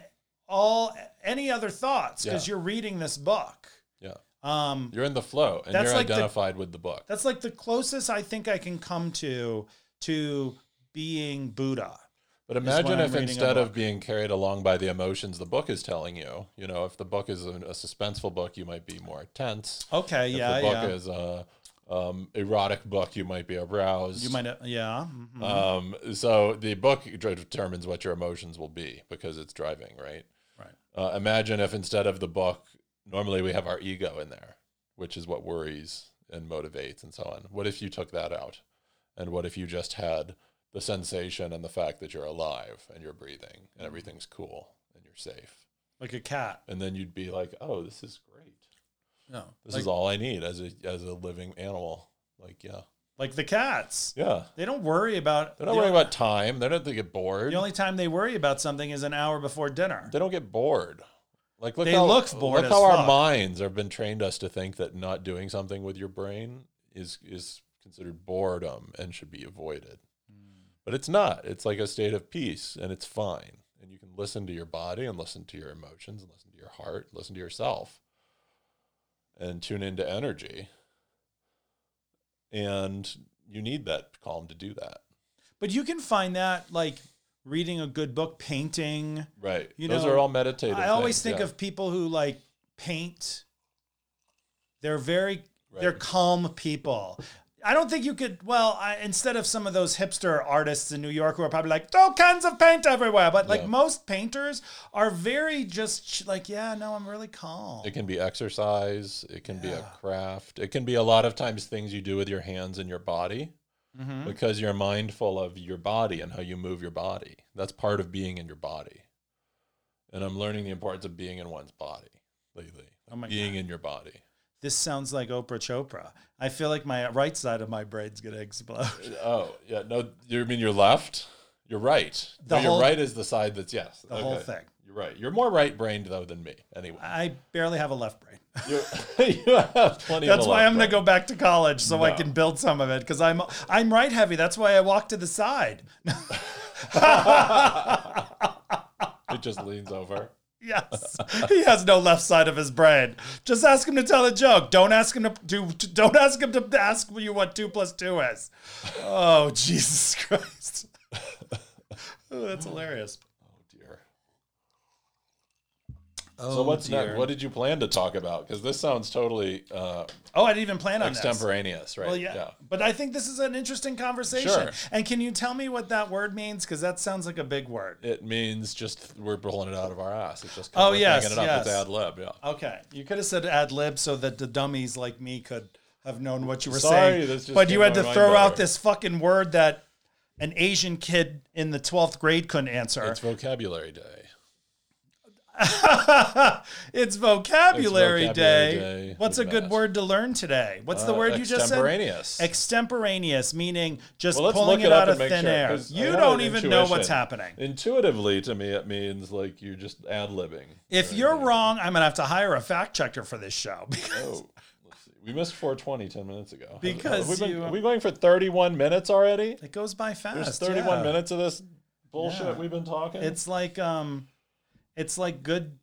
A: all any other thoughts because
B: Yeah.
A: you're reading this book.
B: yeah.
A: Um
B: You're in the flow and you're
A: like the-
B: identified with the book.
A: that's like the closest I think I can come to to being Buddha.
B: But imagine if instead of being carried along by the emotions the book is telling you, you know, if the book is a, a suspenseful book, you might be more tense.
A: Okay,
B: If
A: yeah,
B: the book
A: yeah.
B: is a um, erotic book, you might be aroused.
A: You might, yeah. mhm.
B: Um, so the book determines what your emotions will be because it's driving, right?
A: Right.
B: Uh, imagine if instead of the book, normally we have our ego in there, which is what worries and motivates and so on. What if you took that out? And what if you just had the sensation and the fact that you're alive and you're breathing and mm-hmm. everything's cool and you're safe?
A: like a cat.
B: And then you'd be like, oh, this is great.
A: No,
B: This
A: like,
B: is all I need as a as a living animal. Like, yeah,
A: like the cats.
B: yeah.
A: They don't worry about.
B: They're not worrying about time. They don't they get bored.
A: The only time they worry about something is an hour before dinner.
B: they don't get bored. Like look
A: They
B: how,
A: look bored
B: Look how our minds have been trained us to think that not doing something with your brain is is considered boredom and should be avoided. But it's not. It's like a state of peace and it's fine. And you can listen to your body and listen to your emotions and listen to your heart, listen to yourself and tune into energy. And you need that calm to do that.
A: But you can find that like reading a good book, painting.
B: Right.
A: You
B: Those
A: know,
B: are all meditative.
A: I always
B: things,
A: think
B: yeah.
A: of people who like paint. They're very
B: Right.
A: they're calm people. I don't think you could. Well, I, instead of some of those hipster artists in New York who are probably like throw cans of paint everywhere, but like
B: Yeah.
A: most painters are very just like, yeah, no, I'm really calm.
B: It can be exercise. It can be a craft. It can be a lot of times things you do with your hands and your body
A: Mhm.
B: because you're mindful of your body and how you move your body. That's part of being in your body. And I'm learning the importance of being in one's body lately.
A: Oh my
B: being in your body.
A: This sounds like Oprah Chopra. I feel like my right side of my brain's gonna explode. <laughs>
B: Oh, yeah. No, you mean your left? You're right.
A: The
B: No, your
A: whole-
B: right is the side that's yes.
A: The whole
B: Okay.
A: thing.
B: You're right. You're more right brained though than me. Anyway.
A: I barely have a left brain. <laughs>
B: you have plenty
A: That's why I'm gonna go back to college so I can build some of it because I'm I'm right heavy. That's why I walk to the side. <laughs>
B: It just leans over.
A: Yes, he has no left side of his brain. Just ask him to tell a joke. Don't ask him to do. Don't ask him to ask you what two plus two is. Oh <laughs> Jesus Christ! <laughs> that's hilarious.
B: Oh dear.
A: Oh,
B: So what's
A: dear.
B: next? What did you plan to talk about? Because this sounds totally uh,
A: Oh, I didn't even plan on this.
B: extemporaneous, right?
A: Well, yeah. yeah. but I think this is an interesting conversation.
B: Sure.
A: And can you tell me what that word means? Because that sounds like a big word.
B: It means just we're pulling it out of our ass. It's just
A: Oh,
B: we're
A: yes,
B: it up.
A: Yes.
B: ad lib. Yeah.
A: Okay, you could have said ad lib so that the dummies like me could have known what you were
B: Sorry,
A: saying.
B: this
A: but you had
B: to
A: throw
B: mind
A: out this fucking word that an Asian kid in the twelfth grade couldn't answer.
B: It's vocabulary day. <laughs>
A: it's vocabulary,
B: It's vocabulary
A: day.
B: day
A: What's a good word to learn today? What's the
B: Uh,
A: word you just said?
B: extemporaneous.
A: Extemporaneous, meaning just
B: Well,
A: pulling it
B: it
A: out of thin
B: sure,
A: air. You don't even know what's happening.
B: Intuitively, to me, it means like you're just ad libbing.
A: If you're wrong, I'm gonna have to hire a fact checker for this show. <laughs>
B: Oh, We missed 420 10 minutes ago.
A: Because
B: Have we been-
A: you-
B: are we going for 31 minutes already?
A: It goes by fast.
B: There's 31
A: yeah.
B: minutes of this bullshit
A: Yeah.
B: we've been talking.
A: It's like um, it's like good.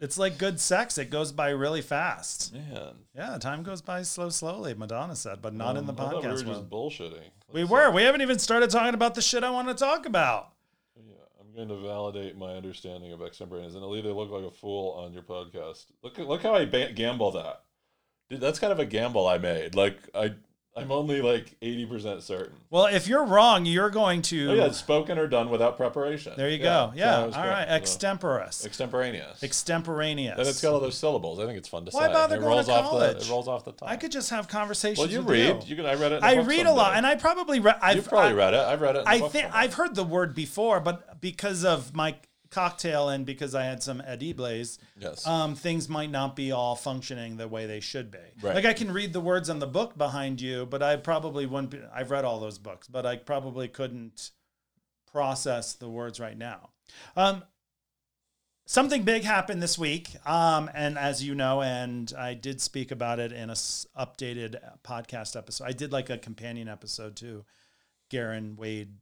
A: It's like good sex. It goes by really fast.
B: man.
A: Yeah, time goes by slow, slowly. Madonna said, but not in the
B: Um, I thought
A: podcast
B: We were
A: world.
B: just bullshitting.
A: We were. We haven't even started talking about the shit I want to talk about.
B: Yeah, I'm going to validate my understanding of extemporaneous, and Alita look like a fool on your podcast. Look, look how I ba- gamble that. Dude, that's kind of a gamble I made. Like I, I'm only like 80 percent certain.
A: Well, if you're wrong, you're going to.
B: Oh yeah, it's spoken or done without preparation.
A: there you
B: Yeah,
A: go. Yeah. All
B: was
A: right.
B: correct. So,
A: Extemporaneous.
B: extemporaneous. And it's got all those syllables. I think it's fun to
A: Why
B: say.
A: bother
B: it
A: going
B: rolls
A: to
B: off
A: college?
B: the. It rolls off the tongue.
A: I could just have conversations.
B: Well, you read.
A: You.
B: You can. I read it.
A: I read a lot, and I probably read. I've
B: You've probably
A: I,
B: read it. I've read it. In
A: I think
B: someday.
A: I've heard the word before, but because of my cocktail and because I had some edibles,
B: Yes.
A: um, things might not be all functioning the way they should be.
B: Right.
A: Like I can read the words on the book behind you, but I probably wouldn't. Be, I've read all those books, but I probably couldn't process the words right now. Um, something big happened this week, um, and as you know, and I did speak about it in a s- updated podcast episode. I did like a companion episode to Garen Wade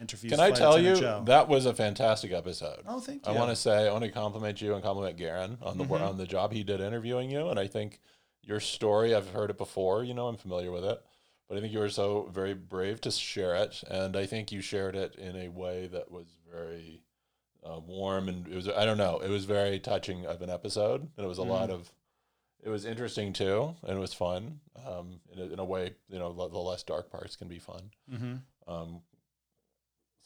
A: interviews.
B: Can I tell you
A: Joe.
B: that was a fantastic episode.
A: Oh, thank you.
B: I want to say I want to compliment you and compliment Garen on the
A: Mhm.
B: on the job he did interviewing you, and I think your story I've heard it before. You know, I'm familiar with it, but I think you were so very brave to share it, and I think you shared it in a way that was very uh, warm and it was I don't know it was very touching of an episode, and it was a lot of it was interesting too, and it was fun. Um, in a, in a way, you know, the less dark parts can be fun.
A: Mhm.
B: Um,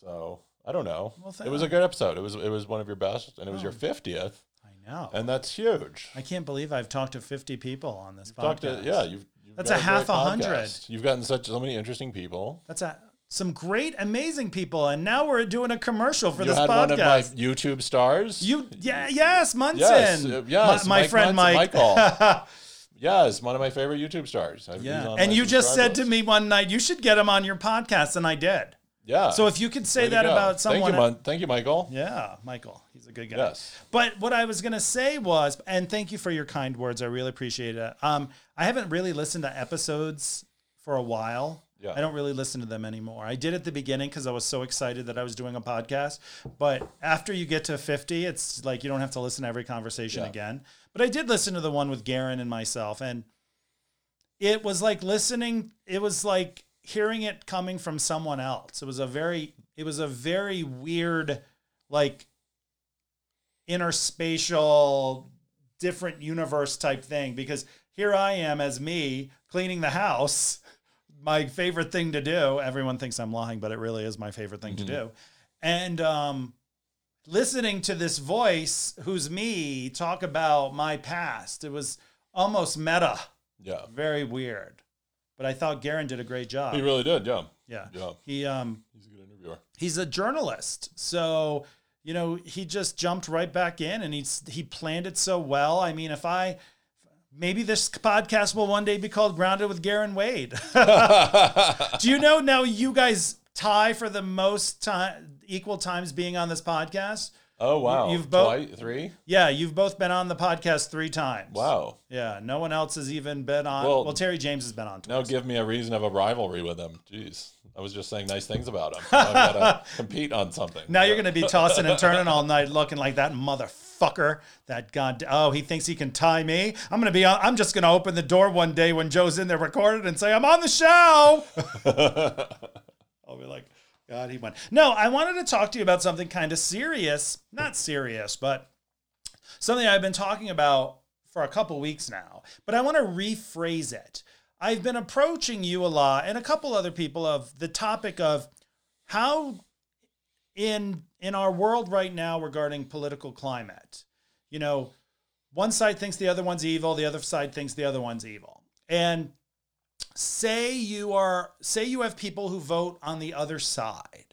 B: so I don't know.
A: Well,
B: it was a good episode. It was it was one of your best, and it was your
A: Oh.
B: fiftieth,
A: I know.
B: and that's huge.
A: I can't believe I've talked to 50 people on this podcast.
B: Talked to, yeah, you've, you've
A: That's a half a hundred.
B: You've gotten such so many interesting people.
A: That's a, some great, amazing people. And now we're doing a commercial for
B: you
A: this
B: had one of my. YouTube stars.
A: you, yeah, yes, Munson.
B: Yes, uh, yes,
A: my, my friend
B: Munson,
A: Mike.
B: Michael. <laughs> yes, one of my favorite YouTube stars.
A: Yeah. And you just said to me one night, you should get him on your podcast. And I did.
B: Yeah.
A: So if you could say
B: Way
A: that about someone.
B: Thank you, thank you, Michael.
A: Yeah, Michael. He's a good guy.
B: Yes.
A: But what I was going to say was, and thank you for your kind words. I really appreciate it. Um, I haven't really listened to episodes for a while.
B: Yeah.
A: I don't really listen to them anymore. I did at the beginning because I was so excited that I was doing a podcast. But after you get to 50, it's like you don't have to listen to every conversation
B: Yeah.
A: again. But I did listen to the one with Garen and myself. And it was like listening, it was like hearing it coming from someone else. It was a very, it was a very weird, like interspatial, different universe type thing because here I am as me cleaning the house, <laughs> my favorite thing to do. Everyone thinks I'm lying, but it really is my favorite thing to do. And um, listening to this voice, who's me, talk about my past, it was almost meta,
B: Yeah.
A: very weird. But I thought Garen did a great job.
B: He really did. Yeah.
A: yeah.
B: Yeah.
A: He um
B: He's a good interviewer.
A: he's a journalist. So, you know, he just jumped right back in and he's he planned it so well. I mean, if I maybe this podcast will one day be called Grounded with Garen Wade. <laughs> Do you know now you guys tie for the most time equal times being on this podcast?
B: Oh wow.
A: you've both-
B: three.
A: Yeah, you've both been on the podcast 3 times.
B: Wow.
A: Yeah, no one else has even been on. Well,
B: Well,
A: Terry James has been on twice.
B: Now give me a reason of a rivalry with him. Jeez. I was just saying nice things about him. Now I've got to <laughs> compete on something.
A: Now you're going to be tossing and turning all <laughs> night looking like that motherfucker. That god. Oh, he thinks he can tie me. I'm going to be. I'm just going to open the door one day when Joe's in there recorded and say, "I'm on the show." <laughs> I'll be like, God, he went. No, I wanted to talk to you about something kind of serious. Not serious, but something I've been talking about for a couple weeks now. But I want to rephrase it. I've been approaching you a lot and a couple other people of the topic of how in in our world right now regarding political climate. You know, one side thinks the other one's evil, the other side thinks the other one's evil. And say you are say you have people who vote on the other side.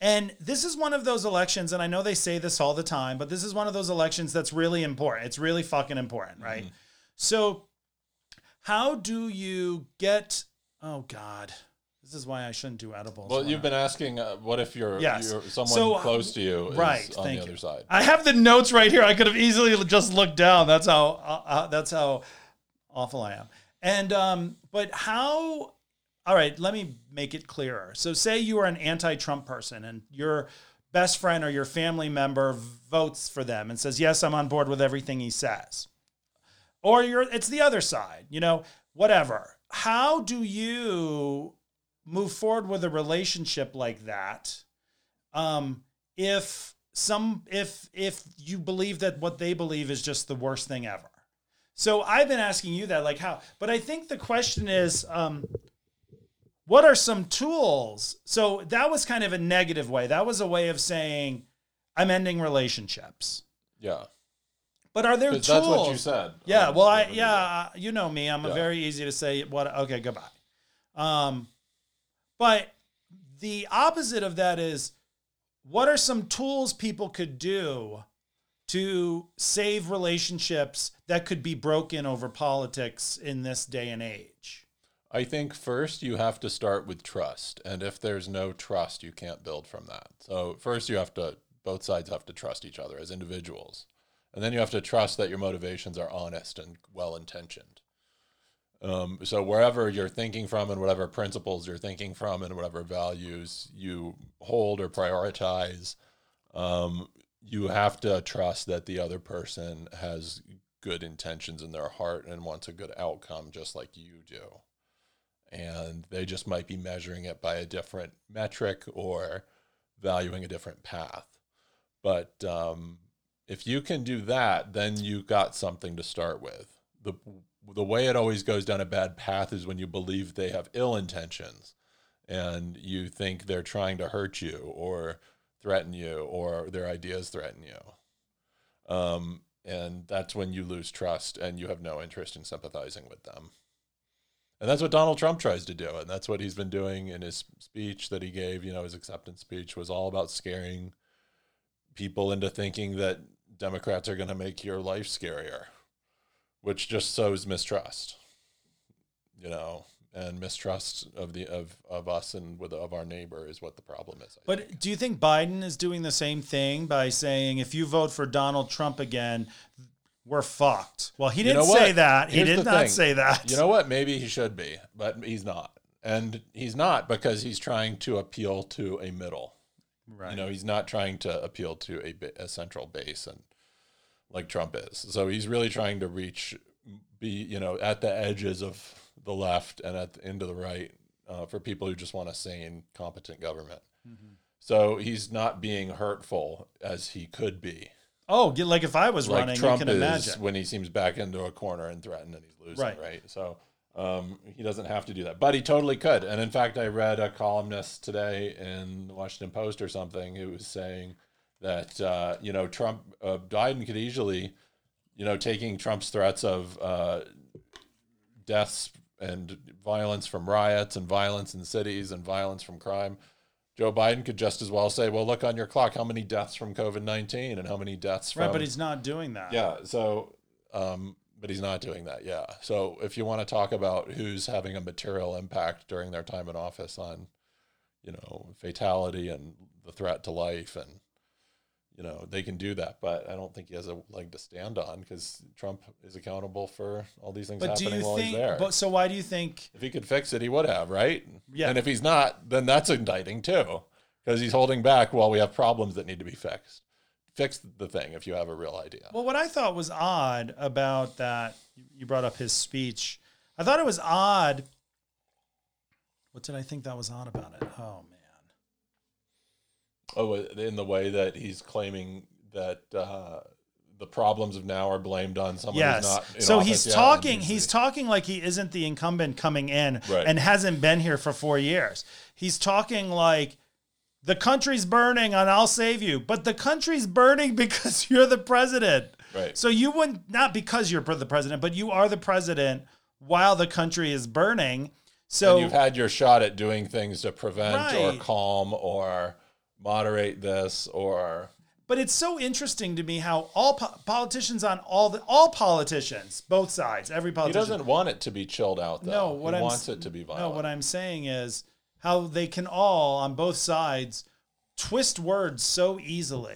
A: And this is one of those elections and I know they say this all the time, but this is one of those elections that's really important. It's really fucking important, right? So how do you get oh god. This is why I shouldn't do edibles.
B: Well, you've
A: I-
B: been asking uh, what if you're,
A: Yes.
B: you're someone
A: So,
B: close to you is
A: right,
B: on the
A: you.
B: other side.
A: I have the notes right here. I could have easily just looked down. That's how uh, uh, that's how awful I am. And um, but how? All right, let me make it clearer. So, say you are an anti-Trump person, and your best friend or your family member votes for them and says, "Yes, I'm on board with everything he says," or you're it's the other side. You know, whatever. How do you move forward with a relationship like that? Um, if some if if you believe that what they believe is just the worst thing ever. So I've been asking you that, like how, but I think the question is, um, what are some tools? So that was kind of a negative way. That was a way of saying, I'm ending relationships.
B: Yeah.
A: But are there tools?
B: that's what you said.
A: Yeah.
B: Um,
A: Well, I
B: yeah.
A: you know me. I'm a
B: Yeah.
A: very easy to say what. Okay, goodbye. Um, but the opposite of that is, what are some tools people could do to save relationships that could be broken over politics in this day and age?
B: I think first you have to start with trust. And if there's no trust, you can't build from that. So first you have to, both sides have to trust each other as individuals. And then you have to trust that your motivations are honest and well intentioned. Um, so wherever you're thinking from and whatever principles you're thinking from and whatever values you hold or prioritize, um, you have to trust that the other person has good intentions in their heart and wants a good outcome just like you do and they just might be measuring it by a different metric or valuing a different path. But um, if you can do that, then you got something to start with. the The way it always goes down a bad path is when you believe they have ill intentions, and you think they're trying to hurt you or threaten you, or their ideas threaten you. Um, and that's when you lose trust, and you have no interest in sympathizing with them. And that's what Donald Trump tries to do. And that's what he's been doing in his speech that he gave. You know, his acceptance speech was all about scaring people into thinking that Democrats are going to make your life scarier, which just sows mistrust, you know, and mistrust of the of, of us and with of our neighbor is what the problem is. I
A: But
B: think.
A: do you think Biden is doing the same thing by saying if you vote for Donald Trump again, we're fucked? Well, he didn't
B: know
A: say that. He did not
B: thing.
A: say that.
B: You know what? Maybe he should be, but he's not. And he's not because he's trying to appeal to a middle.
A: right.
B: You know, he's not trying to appeal to a, a central base and like Trump is. So he's really trying to reach, be you know, at the edges of the left and at the end of the right uh, for people who just want a sane, competent government.
A: Mm-hmm.
B: So he's not being hurtful as he could be.
A: oh, like if I was
B: Like
A: running,
B: Trump
A: you can
B: is
A: imagine.
B: when he seems back into a corner and threatened and he's losing,
A: Right.
B: right? So um, he doesn't have to do that, but he totally could. And in fact, I read a columnist today in the Washington Post or something who was saying that uh, you know Trump, uh, Biden could easily, you know, taking Trump's threats of uh, deaths and violence from riots and violence in cities and violence from crime. Joe Biden could just as well say, "Well, look on your clock. How many deaths from COVID nineteen and how many deaths from
A: right, but he's not doing that.
B: yeah. So, um, but he's not doing that. Yeah. So if you want to talk about who's having a material impact during their time in office on, you know, fatality and the threat to life and, you know, they can do that. But I don't think he has a leg to stand on because Trump is accountable for all these things
A: But do
B: happening
A: you
B: while
A: think?
B: he's there.
A: But so why do you think?
B: if he could fix it, he would have, right?
A: Yeah.
B: And if he's not, then that's indicting too, because he's holding back while we have problems that need to be fixed. Fix the thing if you have a real idea.
A: Well, what I thought was odd about that, you brought up his speech. I thought it was odd. What did I think that was odd about it? Oh man.
B: Oh, in the way that he's claiming that uh, the problems of now are blamed on someone
A: Yes.
B: who's not. In
A: So
B: office
A: he's
B: yet,
A: talking. He's talking like he isn't the incumbent coming in
B: Right.
A: and hasn't been here for four years. He's talking like the country's burning and I'll save you, but the country's burning <laughs> because you're the president.
B: Right.
A: So you wouldn't not because you're the president, but you are the president while the country is burning. So
B: and you've had your shot at doing things to prevent or calm or moderate this or
A: But it's so interesting to me how all po- politicians on all the all politicians, both sides, every
B: he
A: politician.
B: doesn't want it to be chilled out though.
A: No, what
B: he
A: I'm
B: wants it to be violent.
A: No, what I'm saying is how they can all on both sides twist words so easily.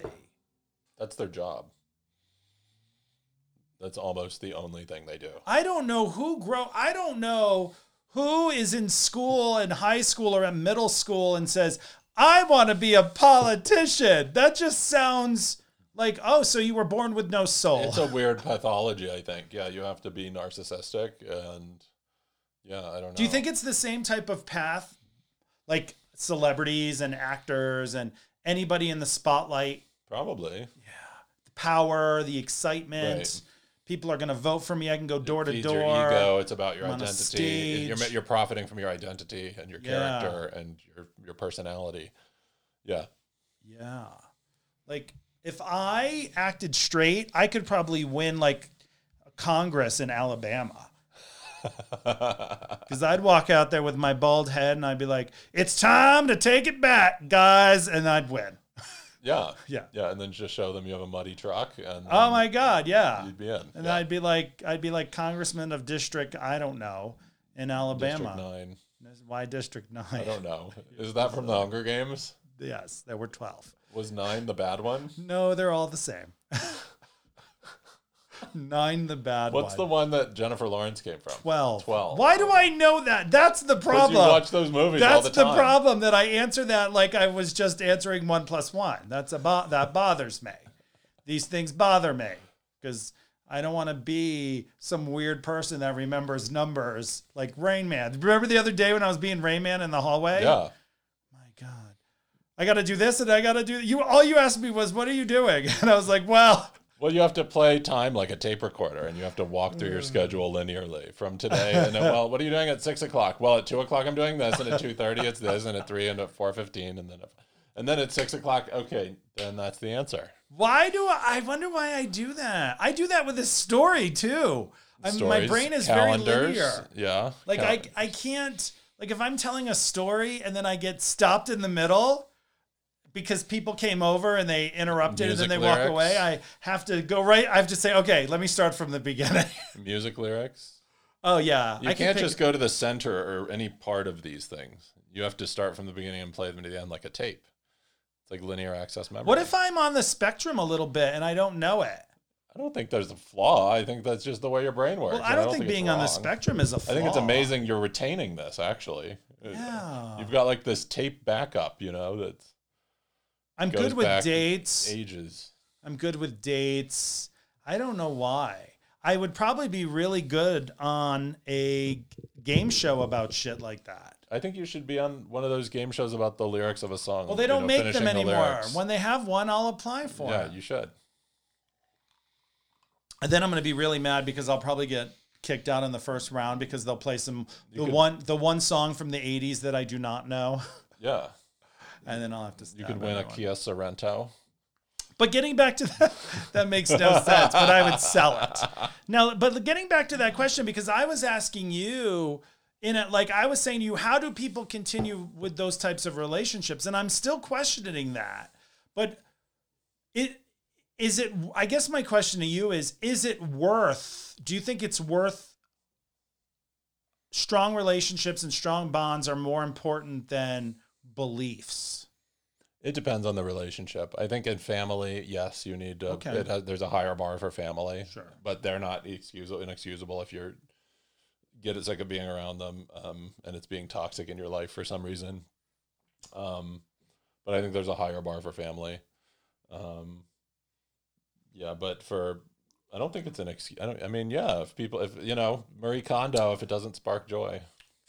B: That's their job. That's almost the only thing they do.
A: I don't know who grow. I don't know who is in school in high school or at middle school and says, "I want to be a politician." That just sounds like, oh, so you were born with no soul.
B: It's a <laughs> weird pathology, I think. Yeah, you have to be narcissistic and yeah, I don't know.
A: Do you think it's the same type of path, like celebrities and actors and anybody in the spotlight?
B: Probably. Yeah.
A: The power, the excitement.
B: Right.
A: People are going to vote for me. I can go door to door.
B: your ego. It's about your
A: I'm
B: identity. You're, you're profiting from your identity and your
A: Yeah.
B: character and your your personality. Yeah.
A: Yeah. Like if I acted straight, I could probably win like Congress in Alabama. <laughs> Because I'd walk out there with my bald head and I'd be like, it's time to take it back, guys. And I'd win.
B: Yeah.
A: Yeah.
B: Yeah, and then just show them you have a muddy truck and
A: Oh my God. Yeah.
B: you'd be in.
A: And
B: yeah.
A: I'd be like, I'd be like congressman of district, I don't know, in Alabama.
B: District 9.
A: Why District 9?
B: I don't know. <laughs> Is that from the Hunger Games?
A: Yes, there were 12.
B: Was 9 the bad one?
A: No, they're all the same. <laughs> Nine, the bad one.
B: What's the one that Jennifer Lawrence came from?
A: 12.
B: 12.
A: Why do I know that? That's the problem.
B: You watch those movies all
A: That's
B: the
A: the,
B: time.
A: problem that I answer that like I was just answering one plus one. That's a bo- that bothers me. These things bother me because I don't want to be some weird person that remembers numbers like Rain Man. Remember the other day when I was being Rain Man in the hallway?
B: Yeah.
A: My God, I got to do this and I got to do you. All you asked me was, "What are you doing?" <laughs> And I was like, "Well."
B: Well, you have to play time like a tape recorder, and you have to walk through your
A: Mm.
B: schedule linearly from today. <laughs> And then, well, what are you doing at six o'clock? Well, at two o'clock I'm doing this, and at two thirty it's this, and at three and at four fifteen, and then and then at six o'clock, okay, then that's the answer.
A: Why do I? I wonder why I do that. I do that with a story too. I'm, my brain is
B: calendars,
A: very linear.
B: Yeah,
A: Like
B: cal-
A: I, I can't. Like if I'm telling a story and then I get stopped in the middle because people came over and they interrupted and then they
B: Music
A: walk away, I have to go right. I have to say, okay, let me start from the beginning. <laughs>
B: music lyrics.
A: oh yeah,
B: You
A: I can
B: can't
A: pick-
B: just go to the center or any part of these things. You have to start from the beginning and play them to the end like a tape. It's like linear access memory.
A: What if I'm on the spectrum a little bit and I don't know it?
B: I don't think there's a flaw. I think that's just the way your brain works.
A: Well, I
B: and
A: don't, think
B: it's
A: being on the spectrum is a flaw.
B: I think it's amazing you're retaining this. Actually,
A: Yeah.
B: you've got like this tape backup. You know that
A: I'm good with dates.
B: ages.
A: I'm good with dates. I don't know why. I would probably be really good on a game show about shit like that.
B: I think you should be on one of those game shows about the lyrics of a song.
A: Well, they don't
B: know,
A: make them
B: the
A: anymore.
B: lyrics.
A: When they have one, I'll apply for
B: yeah,
A: it.
B: Yeah, you should.
A: And then I'm going to be really mad because I'll probably get kicked out in the first round because they'll play some the
B: could-
A: one the one song from the 80s that I do not know, <laughs>
B: Yeah,
A: and then I'll have to.
B: you could win a. Kia Sorento.
A: But getting back to that, <laughs> that makes no sense, but I would sell it. Now, but getting back to that question, because I was asking you in it, like I was saying to you, how do people continue with those types of relationships? And I'm still questioning that. But it is it, I guess my question to you is, is it worth, do you think it's worth strong relationships and strong bonds are more important than beliefs?
B: It depends on the relationship. I think in family, yes, you need to.
A: Okay.
B: It has, there's a higher bar for family,
A: Sure.
B: but they're not excusable, inexcusable if you're get sick of being around them, um, and it's being toxic in your life for some reason. Um, but I think there's a higher bar for family. Um, yeah, but for I don't think it's an excuse. I don't. I mean, yeah, if people, if you know, Marie Kondo, if it doesn't spark joy,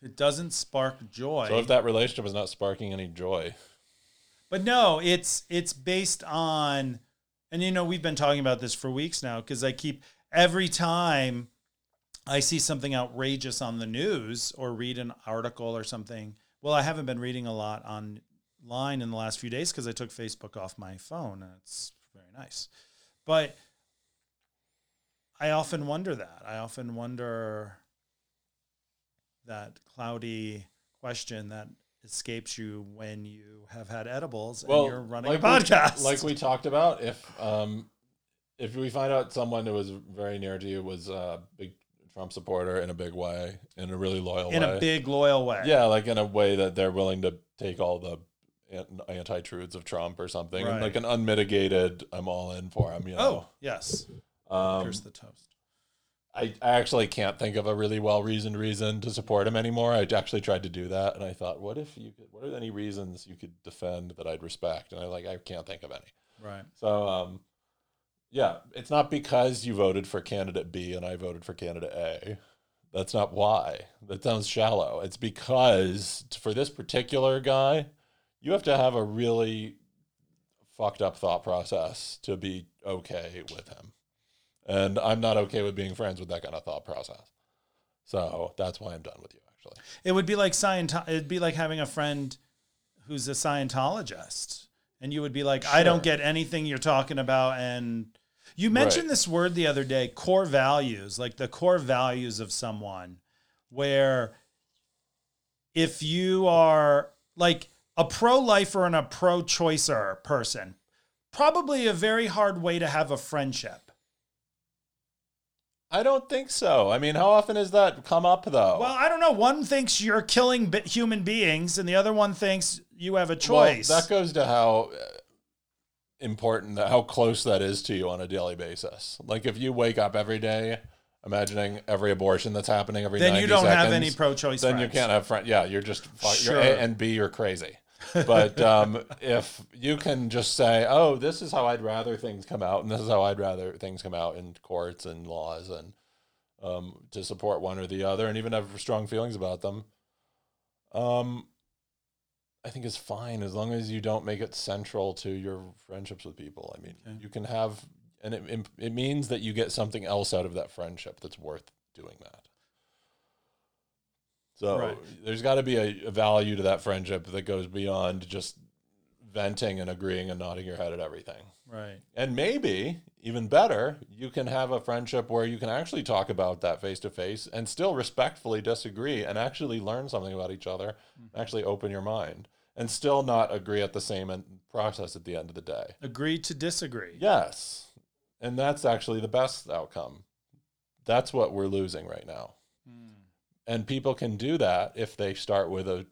A: it doesn't spark joy.
B: so if that relationship is not sparking any joy,
A: But no, it's it's based on, and you know we've been talking about this for weeks now because I keep every time I see something outrageous on the news or read an article or something. Well, I haven't been reading a lot online in the last few days because I took Facebook off my phone, and it's very nice. But I often wonder that. I often wonder that cloudy question that escapes you when you have had edibles and you're running a
B: we-
A: podcast.
B: like we talked about, if um, if we find out someone who was very near to you was a big Trump supporter in a big way, in a really loyal
A: in
B: way,
A: a big loyal way.
B: yeah, like in a way that they're willing to take all the anti truths of Trump or something,
A: Right.
B: like an unmitigated, I'm all in for him. You know?
A: Oh yes.
B: um,
A: Here's the toast.
B: I, I actually can't think of a really well reasoned reason to support him anymore. I actually tried to do that, and I thought, what if you could? What are any reasons you could defend that I'd respect? And I like I can't think of any.
A: Right.
B: So um, yeah, it's not because you voted for candidate B and I voted for candidate A. That's not why. That sounds shallow. It's because for this particular guy, you have to have a really fucked up thought process to be okay with him. And I'm not okay with being friends with that kind of thought process. So that's why I'm done with you, actually.
A: It would be like Scientology. It'd be like having a friend who's a Scientologist, and you would be like, "I don't get anything you're talking about." And you mentioned
B: Right.
A: this word the other day, core values, like the core values of someone, where if you are like a pro-lifer and a pro-choicer person, probably a very hard way to have a friendship.
B: I don't think so. I mean, how often has that come up, though?
A: Well, I don't know. One thinks you're killing bi- human beings, and the other one thinks you have a
B: Well,
A: choice.
B: that goes to how uh, important, how close that is to you on a daily basis. Like if you wake up every day imagining every abortion that's happening every
A: then
B: 90
A: you don't have any pro-choice.
B: then you can't have friends. Yeah, you're just
A: Sure.
B: you're A and B. You're crazy. But um, if you can just say, "Oh, this is how I'd rather things come out, and this is how I'd rather things come out in courts and laws," and um, to support one or the other, and even have strong feelings about them, um, I think is fine as long as you don't make it central to your friendships with people. I mean,
A: Okay.
B: you can have, and it, it it means that you get something else out of that friendship that's worth doing that. So
A: Right.
B: there's got to be a, a value to that friendship that goes beyond just venting and agreeing and nodding your head at everything.
A: right.
B: And maybe even better, you can have a friendship where you can actually talk about that face to face and still respectfully disagree and actually learn something about each other, mm-hmm. actually open your mind, and still not agree at the same process at the end of the day.
A: Agree to disagree.
B: Yes. And that's actually the best outcome. That's what we're losing right now. And people can do that if they start with a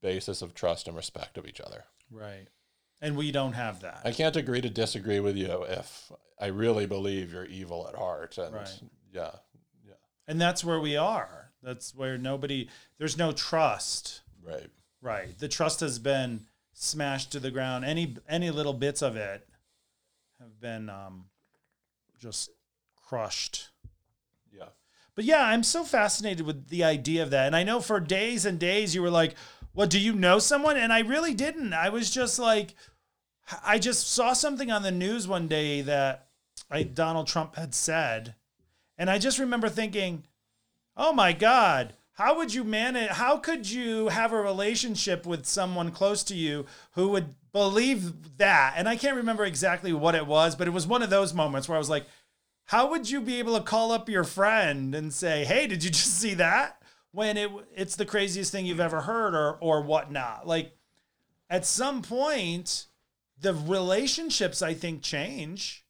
B: basis of trust and respect of each other.
A: Right. And we don't have that.
B: I can't agree to disagree with you if I really believe you're evil at heart. And
A: Right.
B: yeah,
A: and that's where we are. That's where nobody. There's no trust.
B: right.
A: Right. The trust has been smashed to the ground. Any any little bits of it have been um, just crushed. But yeah, I'm so fascinated with the idea of that. And I know for days and days you were like, "What do you know someone?" And I really didn't. I was just like I just saw something on the news one day that I, Donald Trump had said, and I just remember thinking, "Oh my god, how would you manage how could you have a relationship with someone close to you who would believe that?" And I can't remember exactly what it was, but it was one of those moments where I was like, how would you be able to call up your friend and say, "Hey, did you just <laughs> see that?" When it it's the craziest thing you've ever heard, or or whatnot. Like, at some point, the relationships I think change.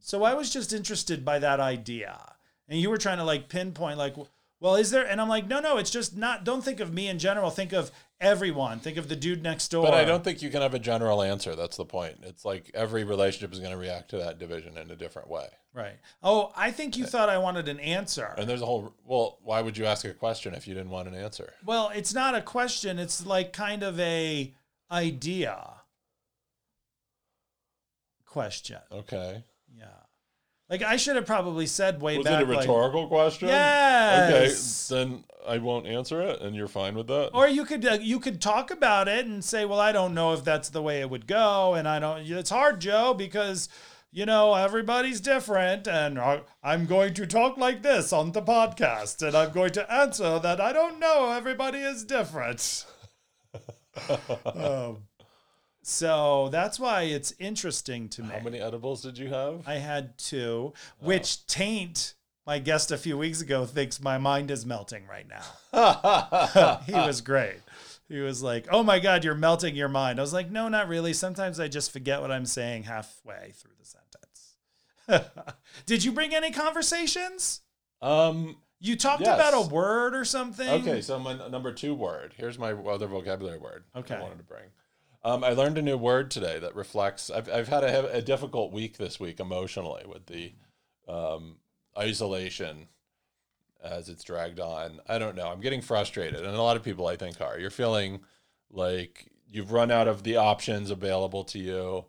A: So I was just interested by that idea, and you were trying to like pinpoint, like, well, is there? And I'm like, no, no, it's just not. Don't think of me in general. Think of everyone. Think of the dude next door.
B: But I don't think you can have a general answer. That's the point. It's like every relationship is going to react to that division in a different way.
A: Right. Oh, I think you thought I wanted an answer.
B: And there's a whole, well, why would you ask a question if you didn't want an answer?
A: Well, it's not a question. It's like kind of a idea question.
B: Okay.
A: Yeah. Like I should have probably said way
B: Was
A: back.
B: it a
A: like-
B: rhetorical question?
A: Yes.
B: Okay, then I won't answer it, and you're fine with that.
A: or you could uh, you could talk about it and say, well, I don't know if that's the way it would go, and I don't. It's hard, Joe, because you know everybody's different, and I'm going to talk like this on the podcast, and I'm going to answer that I don't know. Everybody is different. <laughs> um, so that's why it's interesting to me.
B: How many edibles did you have?
A: I had two, which Taint, my guest a few weeks ago, thinks my mind is melting right now. <laughs> he was great. He was like, "Oh my God, you're melting your mind." I was like, "No, not really. Sometimes I just forget what I'm saying halfway through the sentence." <laughs> Did you bring any conversations?
B: um.
A: You talked
B: Yes.
A: about a word or something.
B: Okay, so my number two word. Here's my other vocabulary word.
A: Okay.
B: I wanted to bring. Um, I learned a new word today that reflects. I've I've had a, a difficult week this week emotionally with the um, isolation as it's dragged on. I don't know. I'm getting frustrated, and a lot of people I think are. You're feeling like you've run out of the options available to you.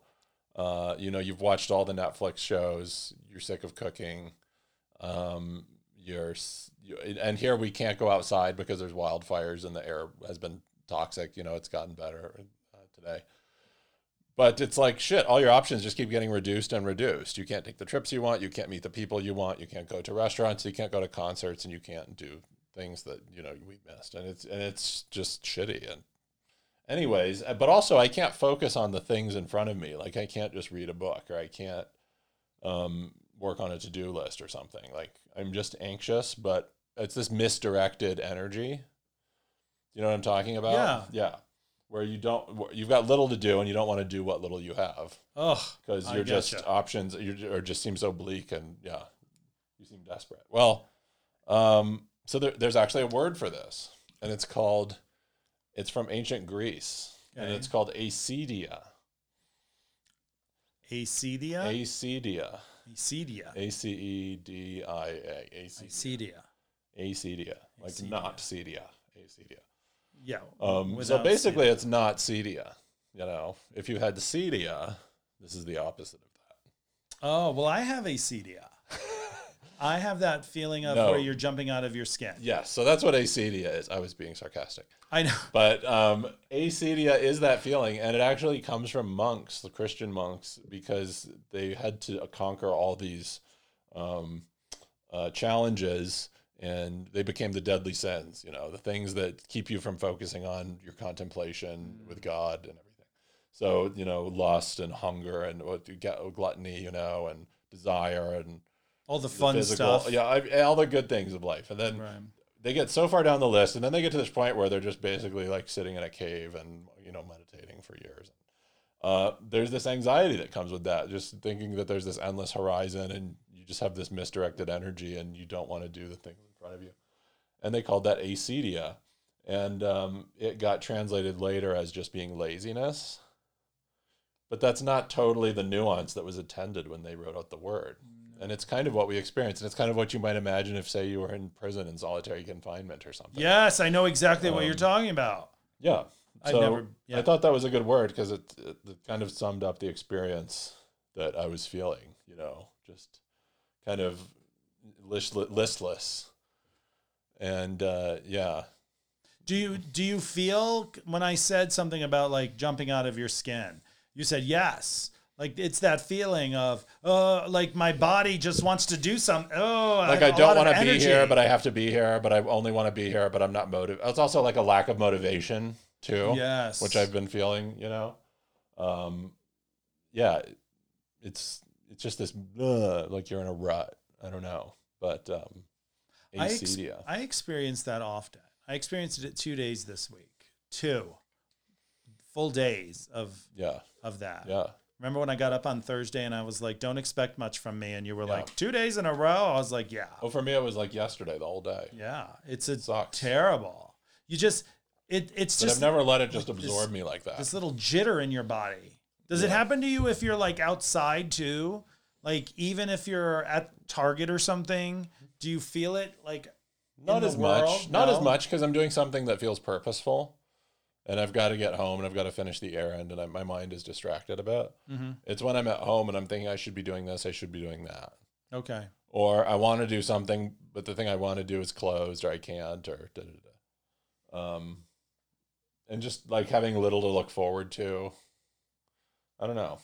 B: Uh, you know, you've watched all the Netflix shows. You're sick of cooking. Um, you're, you, and here we can't go outside because there's wildfires and the air has been toxic. You know, it's gotten better today. But it's like shit. All your options just keep getting reduced and reduced. You can't take the trips you want. You can't meet the people you want. You can't go to restaurants. You can't go to concerts, and you can't do things that you know we missed. And it's and it's just shitty. And anyways, uh, but also I can't focus on the things in front of me. Like I can't just read a book, or I can't um, work on a to do list or something. Like I'm just anxious, but it's this misdirected energy. You know what I'm talking about?
A: Yeah.
B: Yeah. Where you don't you've got little to do, and you don't want to do what little you have.
A: Oh,
B: because you're just options you or just seem so bleak and yeah you seem desperate. Well um, so there, there's actually a word for this and it's called it's from ancient greece and it's called acedia
A: acedia.
B: acedia
A: Acedia.
B: E a-c-e-d-i-a Ac-
A: Acedia.
B: acedia like not cedia. Acedia
A: Yeah.
B: um, so basically it's not cedia you know if you had cedia this is the opposite of that
A: Oh well, I have acedia. <laughs> I have that feeling of
B: No.
A: where you're jumping out of your skin.
B: yes so that's what acedia is i was being sarcastic
A: I know. <laughs>
B: But um, acedia is that feeling, and it actually comes from monks, the Christian monks, because they had to conquer all these um, uh, challenges, and they became the deadly sins. You know, the things that keep you from focusing on your contemplation with God and everything. So you know, lust and hunger and what you get gluttony, you know, and desire and
A: All the
B: the
A: fun
B: physical,
A: stuff.
B: yeah, I, all the good things of life, and then
A: Right.
B: they get so far down the list and then they get to this point where they're just basically like sitting in a cave and you know meditating for years uh, there's this anxiety that comes with that just thinking that there's this endless horizon and you just have this misdirected energy and you don't want to do the things in front of you. And they called that acedia. And um, it got translated later as just being laziness. But that's not totally the nuance that was intended when they wrote out the word. And it's kind of what we experience and it's kind of what you might imagine if say you were in prison in solitary confinement or something.
A: Yes, I know exactly what you're
B: Um,
A: talking about.
B: yeah. So
A: never- yeah.
B: i thought that was a good word because it, it, it kind of summed up the experience that i was feeling you know just kind of list, listless and uh, yeah
A: Do you do you feel when I said something about like jumping out of your skin? You said yes. Like it's that feeling of uh like my body just wants to do something. Oh,
B: like
A: I,
B: I don't want to be here, but I have to be here. But I only want to be here, but I'm not motivated. It's also like a lack of motivation too,
A: yes,
B: which I've been feeling. You know, um, yeah, it's it's just this like you're in a rut. I don't know, but um,
A: I, ex- I experience that often. I experienced it two days this week. Two full days of
B: yeah,
A: of that.
B: yeah,
A: Remember when I got up on Thursday and I was like, "Don't expect much from me," and you were
B: Yeah.
A: like, two days in a row." I was like, "Yeah,
B: Oh, for me, it was like yesterday, the whole day.
A: yeah." It's a
B: sucks.
A: terrible. You just it it's
B: But
A: just
B: I've never let it just
A: like this-
B: absorb me like that.
A: this little jitter in your body. Does it happen to you if you're like outside too? Like even if you're at Target or something, do you feel it like
B: not as much
A: world?
B: not as much because i'm doing something that feels purposeful and i've got to get home and i've got to finish the errand and I, my mind is distracted a bit
A: Mhm.
B: it's when i'm at home and i'm thinking i should be doing this i should be doing that
A: okay?
B: or i want to do something but the thing i want to do is closed or i can't or da, da, da. um and just like having little to look forward to i don't know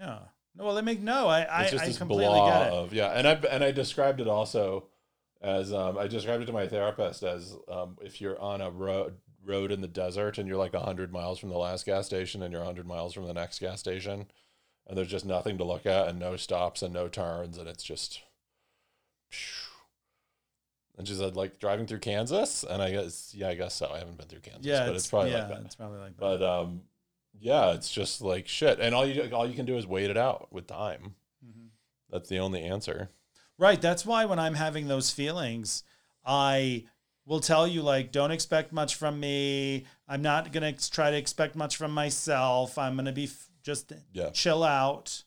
A: Yeah. No, well, they make no. I I,
B: it's just
A: I
B: this
A: completely
B: blah
A: get it.
B: of yeah and i and i described it also as um, i described it to my therapist as um, if you're on a road road in the desert and you're like 100 miles from the last gas station and you're 100 miles from the next gas station and there's just nothing to look at and no stops and no turns and it's just and she said like driving through kansas and i guess yeah i guess so i haven't been through kansas
A: Yeah,
B: but it's, probably
A: yeah,
B: like that
A: it's probably like that.
B: but um yeah it's just like shit and all you all you can do is wait it out with time
A: Mhm.
B: that's the only answer
A: Right. That's why when I'm having those feelings, I will tell you, like, don't expect much from me. I'm not going to try to expect much from myself. I'm going to be f- just
B: Yeah.
A: chill out.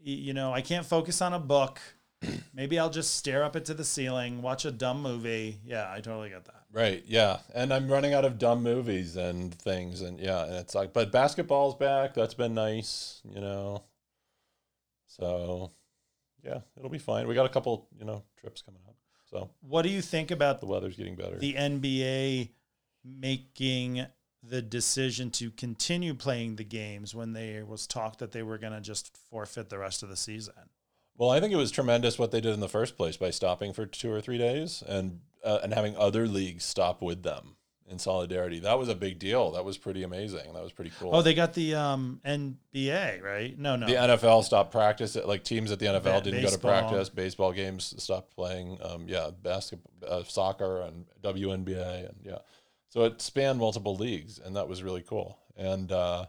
A: You know, I can't focus on a book. <clears throat> Maybe I'll just stare up into the ceiling, watch a dumb movie. Yeah, I totally get that.
B: Right. Yeah. And I'm running out of dumb movies and things. And yeah, and it's like, but basketball's back. That's been nice, you know. So yeah, it'll be fine. We got a couple, you know, trips coming up. So
A: What do you think about
B: the weather's getting better.
A: the NBA making the decision to continue playing the games when they was talked that they were going to just forfeit the rest of the season?
B: Well, I think it was tremendous what they did in the first place by stopping for two or three days and uh, and having other leagues stop with them in solidarity. That was a big deal. That was pretty amazing. That was pretty cool.
A: Oh, they got the um, NBA, right? No, no.
B: the NFL stopped practice. Like teams at the NFL
A: Ba-
B: didn't go to practice. Baseball games stopped playing. Um, yeah, basketball, uh, soccer, and WNBA, and yeah. So it spanned multiple leagues, and that was really cool. And uh,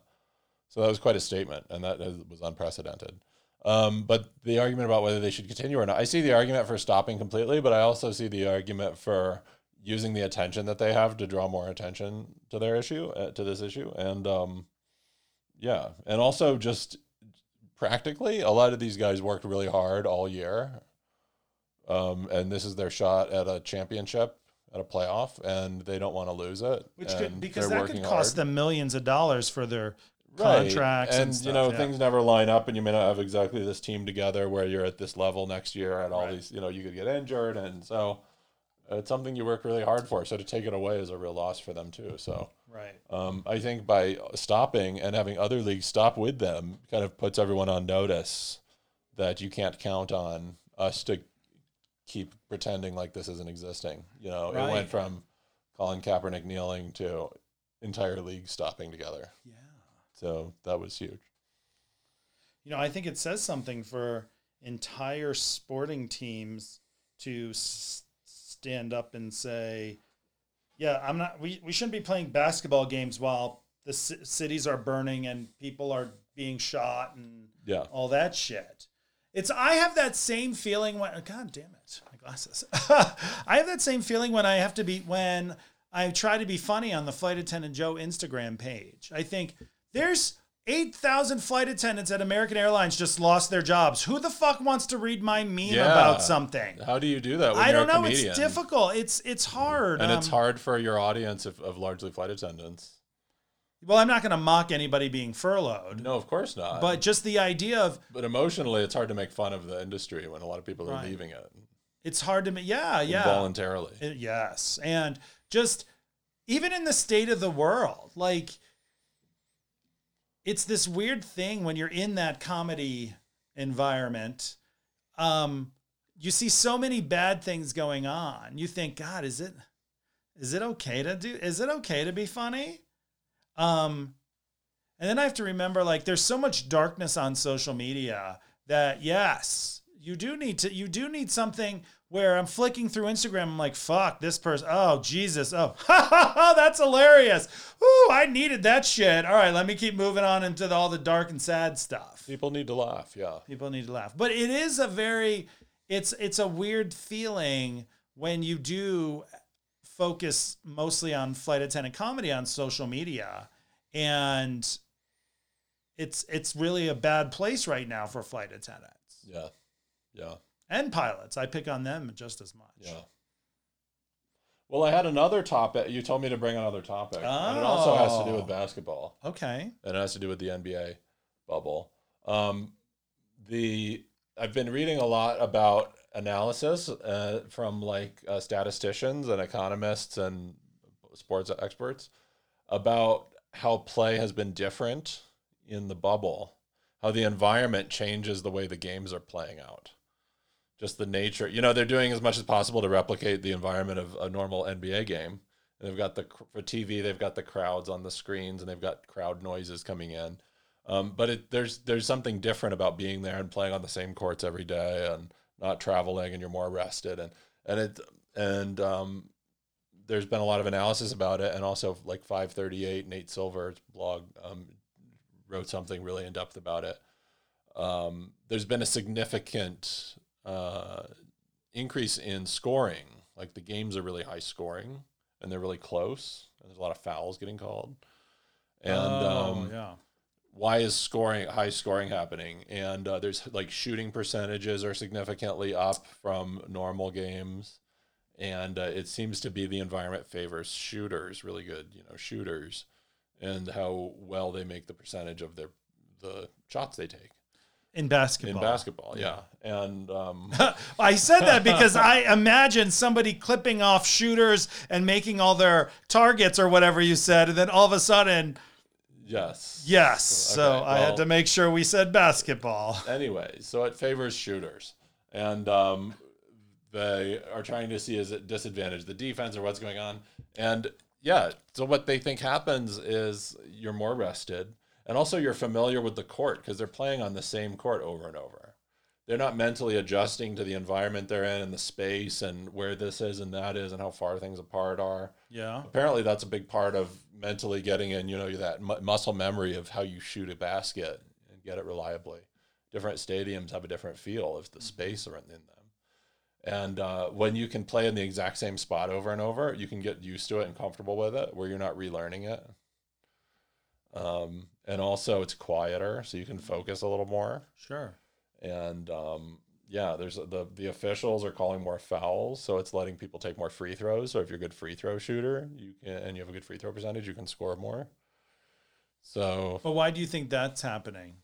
B: so that was quite a statement, and that was unprecedented. Um, but the argument about whether they should continue or not, I see the argument for stopping completely, but I also see the argument for using the attention that they have to draw more attention to their issue, uh, to this issue, and um, yeah, and also just practically, a lot of these guys worked really hard all year, um, and this is their shot at a championship, at a playoff, and they don't want to lose it.
A: Which could because that could cost
B: hard.
A: them millions of dollars for their
B: Right.
A: contracts and,
B: and, you know
A: yeah.
B: things never line up and you may not have exactly this team together where you're at this level next year at all
A: Right.
B: these you know you could get injured and so it's something you work really hard for so to take it away is a real loss for them too so
A: Right.
B: um, i think by stopping and having other leagues stop with them kind of puts everyone on notice that you can't count on us to keep pretending like this isn't existing you know it went from colin kaepernick kneeling to entire league stopping together
A: Yeah.
B: So that was huge
A: You know, I think it says something for entire sporting teams to s- stand up and say, "Yeah, I'm not. We we shouldn't be playing basketball games while the c- cities are burning and people are being shot and
B: yeah
A: all that shit." It's I have that same feeling when God damn it, my glasses. <laughs> I have that same feeling when I have to be when I try to be funny on the flight attendant Joe Instagram page. I think there's 8,000 flight attendants at American Airlines just lost their jobs. Who the fuck wants to read my meme
B: Yeah.
A: about something?
B: How do you do that?
A: I don't know.
B: comedian?
A: It's difficult. It's it's hard.
B: and it's
A: Um,
B: hard for your audience of, of largely flight attendants.
A: Well, I'm not going to mock anybody being furloughed,
B: No, of course not.
A: but just the idea of
B: but emotionally, it's hard to make fun of the industry when a lot of people are
A: Right.
B: leaving it
A: it's hard to. ma- Yeah, yeah.
B: voluntarily.
A: Yes. And just even in the state of the world, like it's this weird thing when you're in that comedy environment. Um, you see so many bad things going on. You think, God, is it is it okay to do is it okay to be funny? Um and then I have to remember like there's so much darkness on social media that yes, you do need to you do need something where I'm flicking through Instagram, I'm like, fuck, this person, oh Jesus, oh <laughs> that's hilarious. Ooh, I needed that shit. All right, let me keep moving on into the, all the dark and sad stuff.
B: People need to laugh. Yeah.
A: People need to laugh. But it is a very it's it's a weird feeling when you do focus mostly on flight attendant comedy on social media and it's it's really a bad place right now for flight attendants
B: Yeah. Yeah.
A: And pilots. I pick on them just as much.
B: Yeah. Well, I had another topic. You told me to bring another topic. And it also has to do
A: Oh.
B: with basketball.
A: Okay.
B: and it has to do with the NBA bubble. Um, the I've been reading a lot about analysis uh, from like uh, statisticians and economists and sports experts about how play has been different in the bubble, how the environment changes the way the games are playing out. Just the nature, you know, they're doing as much as possible to replicate the environment of a normal NBA game. And they've got the for TV, they've got the crowds on the screens, and they've got crowd noises coming in. Um, but it, there's there's something different about being there and playing on the same courts every day, and not traveling, and you're more rested, and and it and um, there's been a lot of analysis about it, and also like 538 Nate Silver's blog um, wrote something really in depth about it. Um, there's been a significant uh, increase in scoring. Like the games are really high scoring and they're really close. And there's a lot of fouls getting called. And
A: oh,
B: um,
A: yeah.
B: why is scoring high scoring happening? And uh, there's like shooting percentages are significantly up from normal games, and uh, it seems to be the environment favors shooters, really good, you know, shooters, and how well they make the percentage of their the shots they take
A: in basketball.
B: in basketball. Yeah, and um, <laughs>
A: I said that because I imagine somebody clipping off shooters and making all their targets or whatever you said, and then all of a sudden,
B: yes,
A: yes. So
B: Okay,
A: I had to make sure we said basketball.
B: anyway, so it favors shooters, and um, they are trying to see is it disadvantage the defense or what's going on, and yeah, so what they think happens is you're more rested, and also you're familiar with the court because they're playing on the same court over and over. They're not mentally adjusting to the environment they're in and the space and where this is and that is and how far things apart are.
A: Yeah.
B: apparently that's a big part of mentally getting in you know that mu- muscle memory of how you shoot a basket and get it reliably. Different stadiums have a different feel of the space around in them. And uh, when you can play in the exact same spot over and over you can get used to it and comfortable with it where you're not relearning it. Um, and also it's quieter so you can focus a little more
A: Sure.
B: and um, yeah, there's the the officials are calling more fouls, so it's letting people take more free throws. So if you're a good free throw shooter, you can and you have a good free throw percentage, you can score more. So
A: But why do you think that's happening?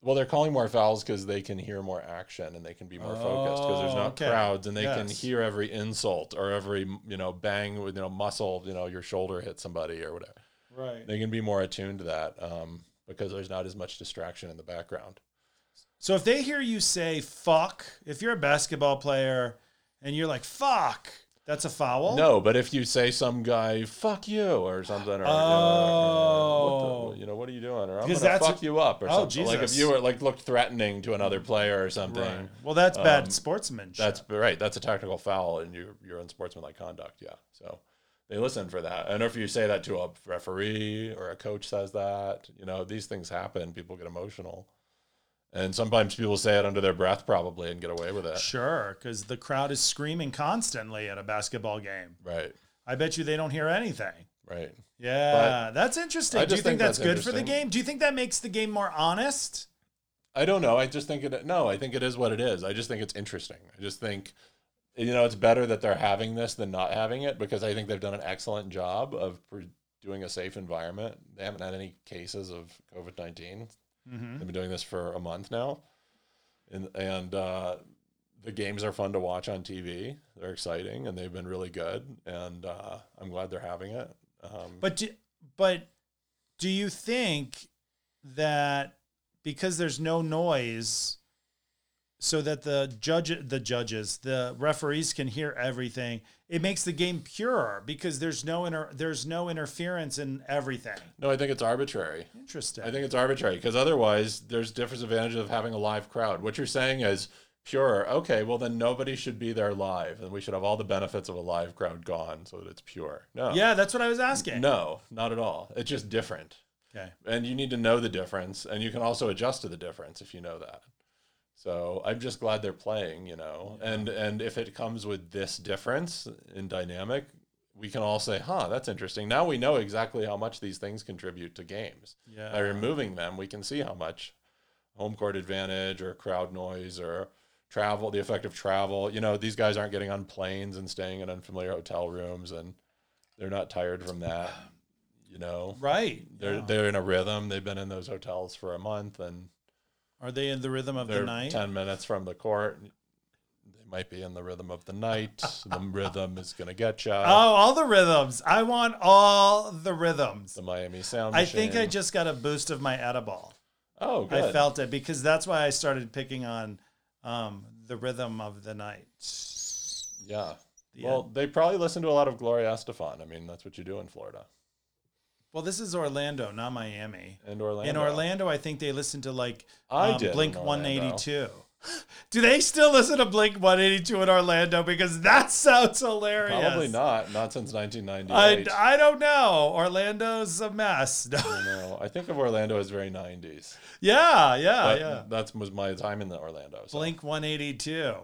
B: well, they're calling more fouls because they can hear more action and they can be more focused because there's
A: Oh,
B: not
A: okay.
B: crowds and they can hear every insult or every you know bang with you know muscle you know your shoulder hit somebody or whatever.
A: Right.
B: They can be more attuned to that um, because there's not as much distraction in the background.
A: So if they hear you say fuck, if you're a basketball player and you're like fuck, that's a foul?
B: No, but if you say some guy "fuck you" or something, or you know,
A: Oh.
B: what the- you know, what are you doing? Or I'm gonna
A: that's-
B: fuck you up, or
A: Oh,
B: something. Like if you were like looked threatening to another player or something.
A: Right. Well, that's bad
B: Um,
A: sportsmanship.
B: That's right. That's a technical foul, and you're you're unsportsmanlike conduct. Yeah. So they listen for that. And if you say that to a referee or a coach says that, you know, these things happen. People get emotional, and sometimes people say it under their breath, probably, and get away with it.
A: Sure, because the crowd is screaming constantly at a basketball game.
B: Right.
A: I bet you they don't hear anything.
B: Right.
A: Yeah, that's interesting. Do you think,
B: think
A: that's,
B: that's
A: good for the game? Do you think that makes the game more honest?
B: I don't know. I just think it. No, I think it is what it is. I just think it's interesting. I just think, you know, it's better that they're having this than not having it because I think they've done an excellent job of doing a safe environment. They haven't had any cases of COVID 19
A: Mm-hmm.
B: They've been doing this for a month now, and and uh, the games are fun to watch on TV. They're exciting and they've been really good, and uh, I'm glad they're having it. Um,
A: But do, but do you think that because there's no noise, so that the judge, the judges, the referees can hear everything, it makes the game purer because there's no inter, there's no interference in everything.
B: no, I think it's arbitrary.
A: Interesting.
B: I think it's arbitrary because otherwise there's disadvantage of having a live crowd. What you're saying is pure. Okay, well then nobody should be there live, and we should have all the benefits of a live crowd gone so that it's pure. No,
A: yeah, that's what I was asking.
B: no, not at all. It's just different,
A: Okay.
B: and you need to know the difference, and you can also adjust to the difference if you know that. So I'm just glad they're playing, you know, and and if it comes with this difference in dynamic. We can all say, "Huh, that's interesting." Now we know exactly how much these things contribute to games
A: Yeah.
B: by removing them, we can see how much home court advantage or crowd noise or travel, the effect of travel. You know, these guys aren't getting on planes and staying in unfamiliar hotel rooms and they're not tired from that. You know,
A: Right.
B: they're
A: Yeah.
B: they're in a rhythm. They've been in those hotels for a month and
A: Are they in the rhythm of the
B: they're
A: night?
B: ten minutes from the court. They might be in the rhythm of the night. the <laughs> rhythm is gonna get you.
A: Oh, all the rhythms. I want all the rhythms.
B: The Miami Sound.
A: I think I
B: Machine.
A: just got a boost of my edible.
B: Oh, good.
A: I felt it because that's why I started picking on um, the rhythm of the night.
B: Yeah.
A: The
B: Well, they probably listen to a lot of Gloria Estefan. I mean, that's what you do in Florida
A: Well, this is Orlando, not Miami.
B: and Orlando.
A: In Orlando, I think they listen to like
B: I
A: um,
B: did
A: Blink 182. <laughs> Do they still listen to Blink 182 in Orlando? Because that sounds hilarious.
B: Probably not. Not since
A: I,
B: 1998. I,
A: I don't know. Orlando's a mess. <laughs>
B: don't know. I think of Orlando as very 90s.
A: yeah, yeah,
B: But
A: yeah.
B: that was my time in the Orlando. So.
A: Blink 182.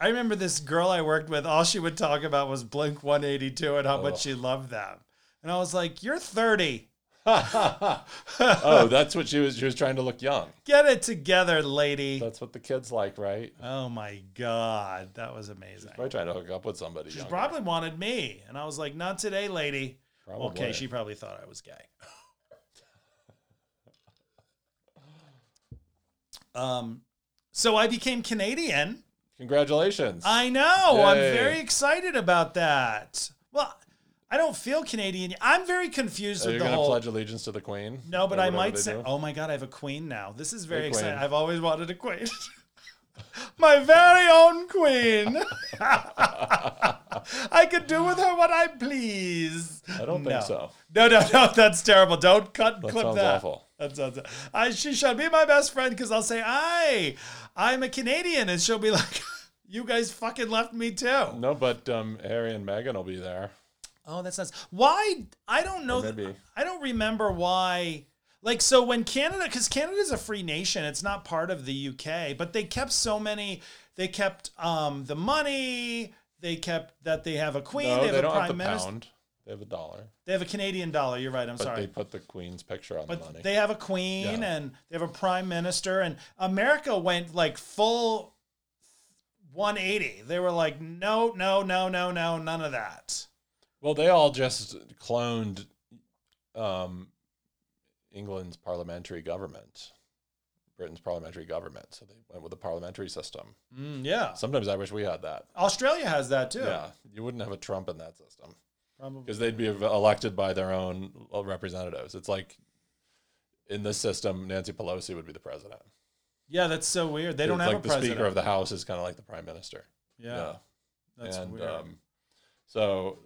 A: I remember this girl I worked with, all she would talk about was Blink 182 and how
B: Oh.
A: much she loved them. And I was like, You're 30. <laughs>
B: oh, that's what she was. She was trying to look young.
A: Get it together, lady.
B: That's what the kids like, right?
A: Oh my god, that was amazing.
B: Probably trying to hook up with somebody.
A: She
B: younger.
A: probably wanted me, and I was like, "Not today, lady."
B: Probably.
A: Okay, she probably thought I was gay. <laughs> um, so I became Canadian.
B: Congratulations.
A: I know. I'm very excited about that. Well, I don't feel Canadian. I'm very confused
B: Are
A: with
B: you
A: the
B: going to
A: whole.
B: pledge allegiance to the Queen?
A: no, but
B: Or
A: I
B: whatever
A: might
B: they
A: say,
B: do?
A: "Oh my god, I have a queen now." This is very
B: Hey,
A: exciting.
B: queen.
A: I've always wanted a queen. <laughs> my very own queen. <laughs> I could do with her what I please.
B: I don't
A: No.
B: think so.
A: No, no, no, that's terrible. Don't cut
B: That
A: clip
B: sounds
A: that.
B: awful.
A: That sounds. I, she should be my best friend because I'll say, "I, I'm a Canadian," and she'll be <laughs> like, "You guys fucking left me too."
B: No, but um, Harry and Meghan will be there.
A: Oh, that's nice. Why? I don't know.
B: Maybe.
A: I don't remember why. Like, so when Canada, because Canada is a free nation, it's not part of the UK, but they kept so many. They kept um, the money. They kept that they have a queen.
B: No,
A: they
B: they,
A: have a
B: don't
A: prime
B: have
A: minister.
B: pound. They have a dollar.
A: They have a Canadian dollar. You're right. I'm
B: But
A: sorry.
B: they put the Queen's picture on
A: But
B: the money.
A: they have a queen
B: Yeah.
A: and they have a prime minister, and America went like full 180. They were like, no, no, no, no, no, none of that.
B: Well, they all just cloned um, England's parliamentary government, Britain's parliamentary government. So they went with the parliamentary system.
A: Mm, yeah.
B: Sometimes I wish we had that.
A: Australia has that too.
B: Yeah, you wouldn't have a Trump in that system
A: Probably.
B: because they'd be elected by their own representatives. It's like in this system, Nancy Pelosi would be the president.
A: Yeah, that's so weird. They don't
B: It's
A: have
B: like the
A: president.
B: Speaker of the House is kind of like the Prime Minister.
A: yeah, that's
B: and
A: weird.
B: um, so,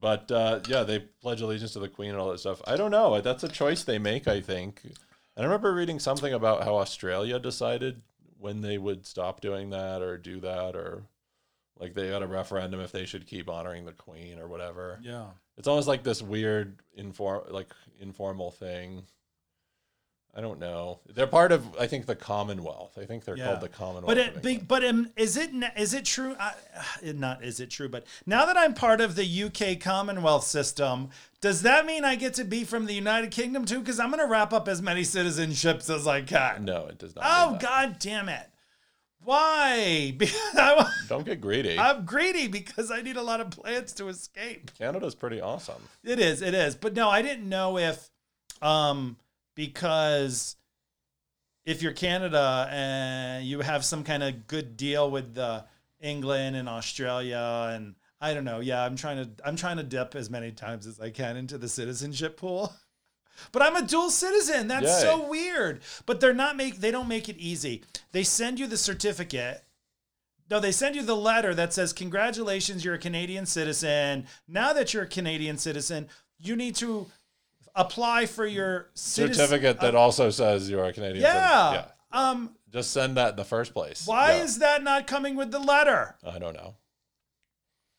B: but uh, yeah, they pledge allegiance to the Queen and all that stuff. I don't know. That's a choice they make, I think. And I remember reading something about how Australia decided when they would stop doing that or do that, or like they had a referendum if they should keep honoring the Queen or whatever.
A: yeah.
B: It's almost like this weird inform like informal thing. I don't know. They're part of, I think, the Commonwealth. I think they're
A: Yeah.
B: called the Commonwealth.
A: But it, be, but um, is it is it true? I, <sighs> not is it true? But now that I'm part of the UK Commonwealth system, does that mean I get to be from the United Kingdom too? Because I'm going to wrap up as many citizenships as I can.
B: no, it does not.
A: Oh. God damn it! Why? <laughs> I,
B: Don't get greedy.
A: I'm greedy because I need a lot of plants to escape.
B: Canada's pretty awesome.
A: It is, it is. But no, I didn't know if, um, because if you're Canada and you have some kind of good deal with the England and Australia and I don't know. Yeah, I'm trying to I'm trying to dip as many times as I can into the citizenship pool. <laughs> But I'm a dual citizen. That's
B: Yay.
A: so weird. But they're not make they don't make it easy. They send you the certificate. No, they send you the letter that says, Congratulations, you're a Canadian citizen. Now that you're a Canadian citizen, you need to apply for your citizen-
B: Certificate that also says you're a Canadian
A: Yeah.
B: citizen.
A: Um,
B: Just send that in the first place.
A: why
B: Yeah.
A: is that not coming with the letter?
B: I don't know.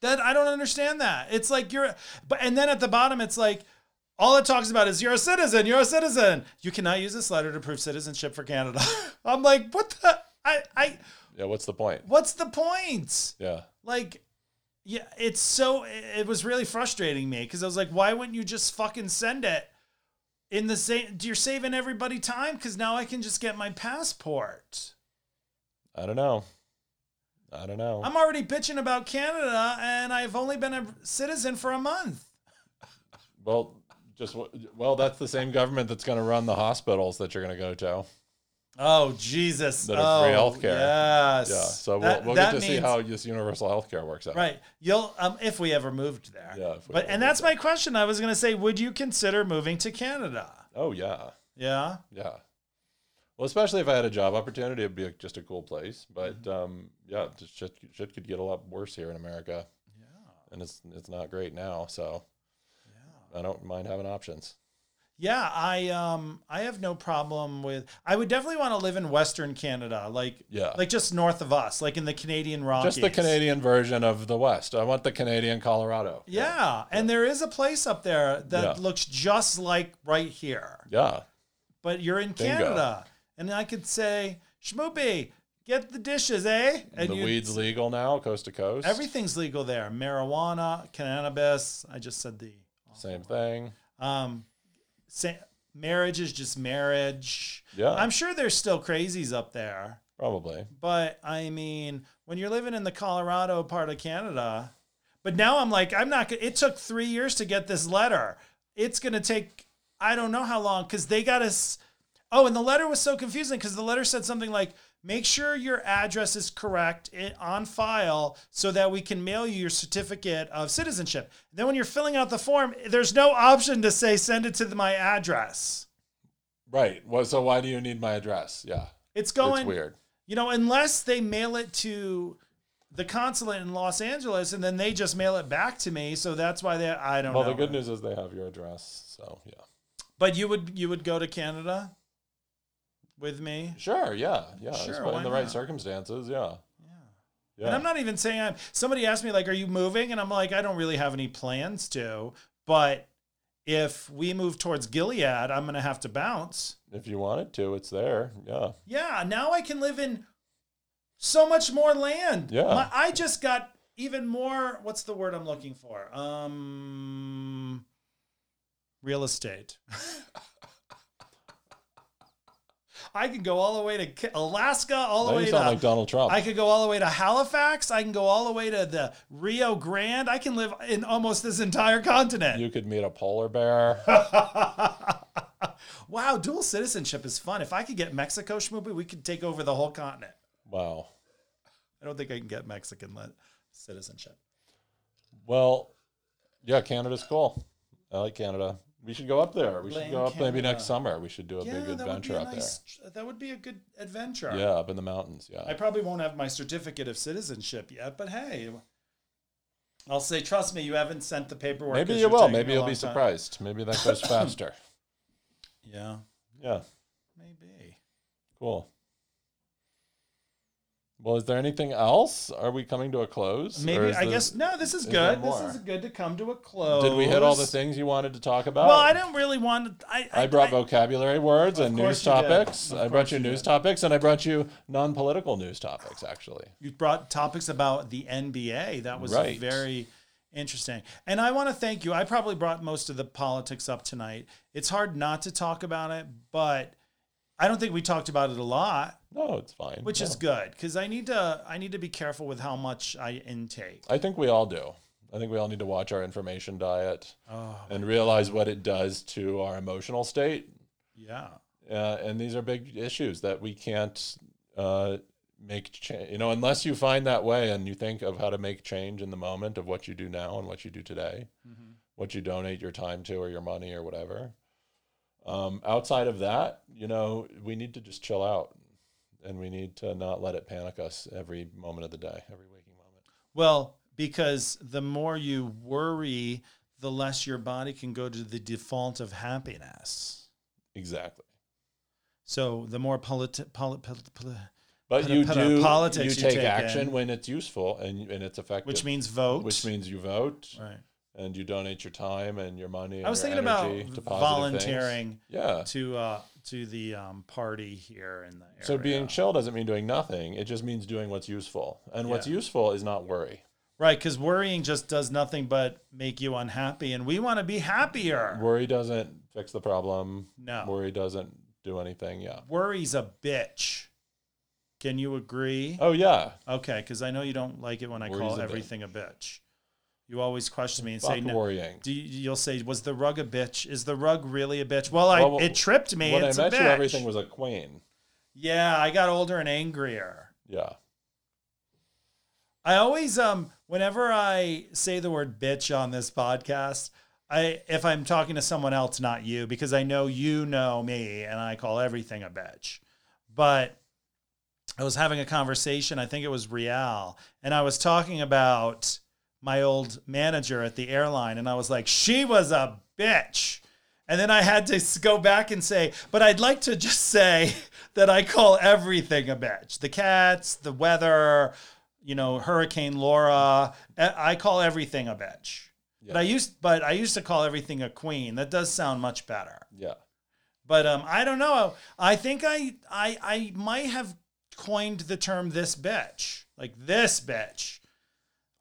A: That I don't understand that. It's like you're but and then at the bottom it's like all it talks about is you're a citizen, you're a citizen. You cannot use this letter to prove citizenship for Canada. <laughs> I'm like, what the I I
B: Yeah, what's the point?
A: what's the point?
B: Yeah.
A: Like yeah, it's so it was really frustrating me because I was like, why wouldn't you just fucking send it in the same you're saving everybody time because now I can just get my passport.
B: I don't know. I don't know.
A: I'm already bitching about Canada and I've only been a citizen for a month.
B: well, just well, that's the same government that's going to run the hospitals that you're going to go to.
A: Oh Jesus!
B: That are free
A: oh,
B: healthcare.
A: Yes.
B: Yeah. So we'll, we'll
A: that
B: get to see how this universal healthcare works out.
A: Right. You'll um if we ever moved there.
B: Yeah,
A: But and that's my question. I was gonna say, would you consider moving to Canada?
B: Oh yeah.
A: Yeah.
B: Yeah. Well, especially if I had a job opportunity, it'd be a, just a cool place. But
A: Mm-hmm.
B: um, yeah, just shit, shit could get a lot worse here in America,
A: Yeah.
B: and it's it's not great now. So
A: Yeah.
B: I don't mind having options.
A: Yeah, I um I have no problem with I would definitely want to live in Western Canada, like
B: Yeah,
A: like just north of us, like in the Canadian Rockies.
B: just the Canadian version of the West. I want the Canadian Colorado.
A: Yeah. And there is a place up there that
B: Yeah.
A: looks just like right here.
B: Yeah.
A: But you're in
B: Bingo.
A: Canada. And I could say, Schmoopy, get the dishes, eh? And
B: the weed's legal now, coast to coast.
A: Everything's legal there. Marijuana, cannabis. I just said the
B: Same thing.
A: um marriage is just marriage.
B: Yeah.
A: I'm sure there's still crazies up there,
B: Probably.
A: but I mean, when you're living in the Colorado part of Canada, but now I'm like, I'm not. gonna- It took three years to get this letter. It's gonna take I don't know how long because they got us. Oh, and the letter was so confusing because the letter said something like, "Make sure your address is correct eh, on file so that we can mail you your certificate of citizenship." Then when you're filling out the form, there's no option to say send it to the, my address.
B: Right. Well, so why do you need my address? Yeah.
A: It's going
B: it's weird.
A: You know, unless they mail it to the consulate in Los Angeles and then they just mail it back to me. So that's why they I don't
B: Well,
A: know.
B: Well, the good news is they have your address. So, yeah.
A: But you would you would go to Canada with me?
B: Sure. Yeah. Yeah.
A: Sure,
B: It's in the right
A: not?
B: circumstances. Yeah.
A: Yeah.
B: Yeah.
A: And I'm not even saying I'm somebody asked me like, are you moving? And I'm like, I don't really have any plans to, but if we move towards Gilead, I'm gonna have to bounce.
B: if you wanted to, it's there. Yeah.
A: Yeah, now I can live in so much more land.
B: Yeah.
A: My- I just got even more what's the word I'm looking for? Um real estate. <laughs> I can go all the way to Alaska, all the
B: Now
A: way
B: you
A: to
B: sound like Donald Trump.
A: I could go all the way to Halifax. I can go all the way to the Rio Grande. I can live in almost this entire continent.
B: you could meet a polar bear. <laughs>
A: wow, dual citizenship is fun. If I could get Mexico, Schmoopy, we could take over the whole continent.
B: wow.
A: I don't think I can get Mexican citizenship.
B: Well, yeah, Canada's cool. I like Canada. We should go up there. We should go up maybe
A: Canada.
B: next summer. We should do a
A: yeah,
B: big
A: that would be
B: adventure
A: a
B: up
A: nice. That would be a good adventure.
B: there. Yeah, up in the mountains. Yeah.
A: I probably won't have my certificate of citizenship yet, but hey, I'll say, trust me, you haven't sent the paperwork.
B: maybe
A: 'cause
B: you
A: you're
B: will.
A: taking
B: Maybe
A: a
B: you'll
A: long
B: be
A: time.
B: surprised. Maybe that goes <coughs> faster.
A: Yeah,
B: Yeah.
A: maybe.
B: Cool. Well, is there anything else? Are we coming to a close?
A: Maybe I
B: the-
A: guess no. This is
B: is
A: good. This is good to come to a close.
B: Did we hit all the things you wanted to talk about?
A: Well, I didn't really want. To, I
B: I brought vocabulary words and news topics. I brought you
A: you
B: news
A: did.
B: topics, and I brought you non-political news topics. Actually,
A: You brought topics about the NBA. That was
B: Right.
A: very interesting. And I want to thank you. I probably brought most of the politics up tonight. It's hard not to talk about it, but I don't think we talked about it a lot,
B: no, it's fine.
A: which is good because I need to I need to be careful with how much I intake.
B: I think we all do. I think we all need to watch our information diet
A: Oh,
B: and realize what it does to our emotional state.
A: yeah.
B: Uh, and these are big issues that we can't uh, make change. You know, unless you find that way and you think of how to make change in the moment of what you do now and what you do today,
A: Mhm.
B: what you donate your time to or your money or whatever. Um, outside of that, you know, we need to just chill out and we need to not let it panic us every moment of the day, every waking moment.
A: Well, because the more you worry, the less your body can go to the default of happiness.
B: Exactly.
A: So the more politi- poli- poli- poli-
B: But
A: Put
B: you
A: put
B: do
A: politics
B: you
A: you
B: take,
A: take
B: action
A: in.
B: when it's useful and and it's effective.
A: which means vote.
B: which means you vote
A: right.
B: And you donate your time and your money. And
A: I was thinking about
B: to
A: volunteering
B: Things. Yeah.
A: to uh, to the um, party here in the area.
B: So being chill doesn't mean doing nothing. It just means doing what's useful. And what's useful is not worry.
A: right, because worrying just does nothing but make you unhappy, and we want to be happier.
B: Worry doesn't fix the problem.
A: No,
B: Worry doesn't do anything. Yeah.
A: worry's a bitch. Can you agree?
B: Oh yeah.
A: Okay, because I know you don't like it when I
B: Worry's
A: call
B: a bitch.
A: everything a bitch. You always question me and say, no,
B: worrying.
A: do you, you'll say, was the rug a bitch? Is the rug really a bitch? Well, I,
B: Well,
A: it tripped me.
B: when I
A: it's
B: met
A: a
B: you, everything was a queen.
A: yeah, I got older and angrier.
B: Yeah.
A: I always um whenever I say the word bitch on this podcast, I if I'm talking to someone else, not you, because I know you know me and I call everything a bitch. But I was having a conversation, I think it was Real, and I was talking about my old manager at the airline, and I was like, she was a bitch. And then I had to go back and say, but I'd like to just <laughs> say that I call everything a bitch. The cats, the weather, you know, Hurricane Laura. I call everything a bitch. But I used but I used to call everything a queen. That does sound much better.
B: Yeah.
A: But um, I don't know. I think I I I might have coined the term "this bitch," like this bitch.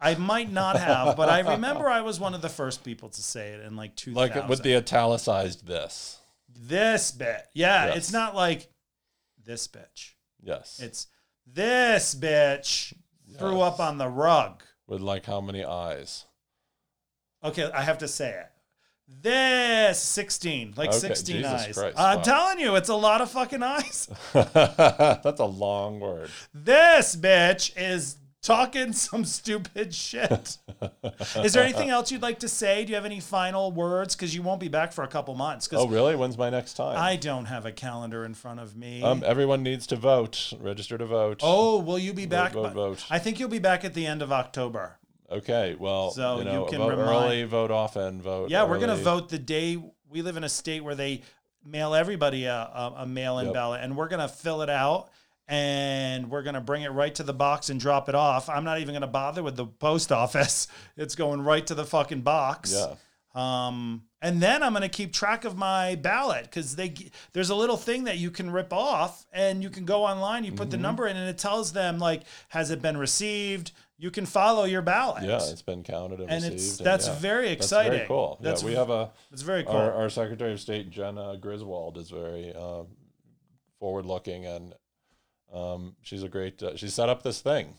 A: I might not have, but I remember I was one of the first people to say it in like 2000.
B: Like uh, with the italicized this.
A: this bit. Yeah,
B: Yes.
A: it's not like this bitch.
B: Yes.
A: It's this bitch threw up on the rug.
B: With like how many eyes?
A: Okay, I have to say it. This 16, like
B: Okay,
A: 16
B: Jesus
A: eyes.
B: Christ,
A: I'm
B: wow.
A: telling you, it's a lot of fucking eyes. <laughs>
B: That's a long word.
A: this bitch is talking some stupid shit. Is there anything else you'd like to say? Do you have any final words? Because you won't be back for a couple months.
B: Oh, really? When's my next time?
A: I don't have a calendar in front of me.
B: um, everyone needs to vote. Register to vote.
A: oh, will you be back?
B: vote, vote.
A: I think you'll be back at the end of October.
B: Okay. Well,
A: So
B: you know,
A: you can
B: vote
A: remind-
B: early, vote often, vote.
A: Yeah, we're gonna vote the day we live in a state where they mail everybody a, a, a mail-in
B: Yep.
A: ballot, and we're gonna fill it out and we're gonna bring it right to the box and drop it off. I'm not even gonna bother with the post office. <laughs> It's going right to the fucking box.
B: Yeah.
A: Um, and then I'm gonna keep track of my ballot because they there's a little thing that you can rip off, and you can go online, you
B: Mm-hmm.
A: put the number in, and it tells them like, has it been received? You can follow your ballot.
B: Yeah, it's been counted and,
A: and
B: received. and
A: that's
B: yeah.
A: very
B: That's
A: exciting.
B: very cool.
A: That's
B: yeah, we have a
A: it's very cool.
B: our, our Secretary of State Jena Griswold is very um, forward looking and um, she's a great. Uh, she set up this thing.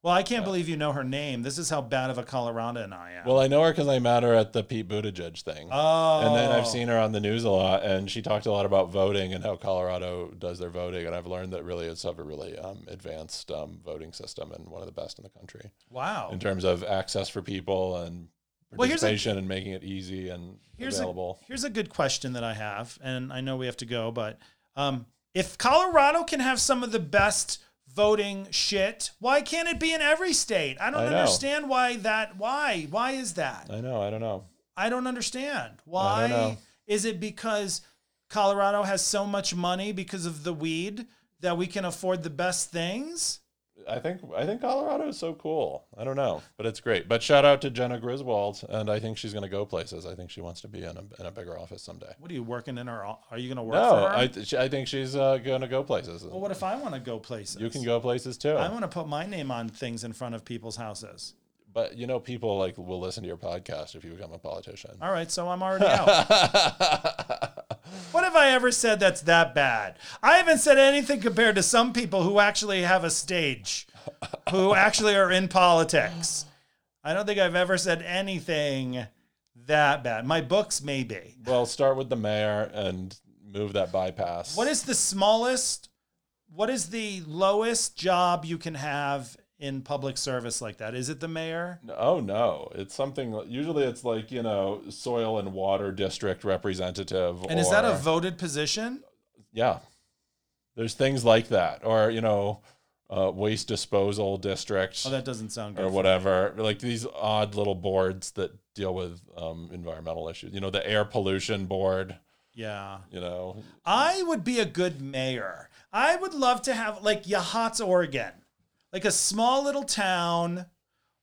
A: Well, I can't believe you know her name. This is how bad of a Coloradan I am.
B: Well, I know her because I met her at the Pete Buttigieg thing.
A: oh,
B: And then I've seen her on the news a lot, and she talked a lot about voting and how Colorado does their voting. And I've learned that really it's have a really um, advanced um, voting system and one of the best in the country
A: Wow.
B: in terms of access for people and
A: Well, here's a-
B: participation and making it easy and
A: Here's
B: available.
A: a here's a good question that I have, and I know we have to go, but um, if Colorado can have some of the best voting shit, why can't it be in every state? I don't
B: I
A: understand why that. Why? Why is that?
B: I know. I don't know.
A: I don't understand. Why
B: know.
A: is it because Colorado has so much money because of the weed that we can afford the best things?
B: I think I think Colorado is so cool. I don't know, but it's great. But shout out to Jena Griswold, and I think she's going to go places. I think she wants to be in a, in a bigger office someday.
A: What are you working in her? Are you going to work
B: No,
A: for her?
B: I th- I think she's uh, going to go places.
A: well, what if I want to go places?
B: you can go places too.
A: I want to put my name on things in front of people's houses.
B: but you know, people like will listen to your podcast if you become a politician.
A: All right, so I'm <laughs> already out. What have I ever said that's that bad? I haven't said anything compared to some people who actually have a stage, who actually are in politics. I don't think I've ever said anything that bad. My books, maybe.
B: well, start with the mayor and move that bypass.
A: What is the smallest, what is the lowest job you can have in public service like that? Is it the mayor?
B: Oh no, it's something. Usually, it's like you know, soil and water district representative.
A: And is that a voted position?
B: yeah there's things like that or you know uh, waste disposal district
A: Oh, that doesn't sound good.
B: or whatever like these odd little boards that deal with um, environmental issues you know the air pollution board
A: Yeah.
B: you know
A: I would be a good mayor. I would love to have like Yachats, Oregon, like a small little town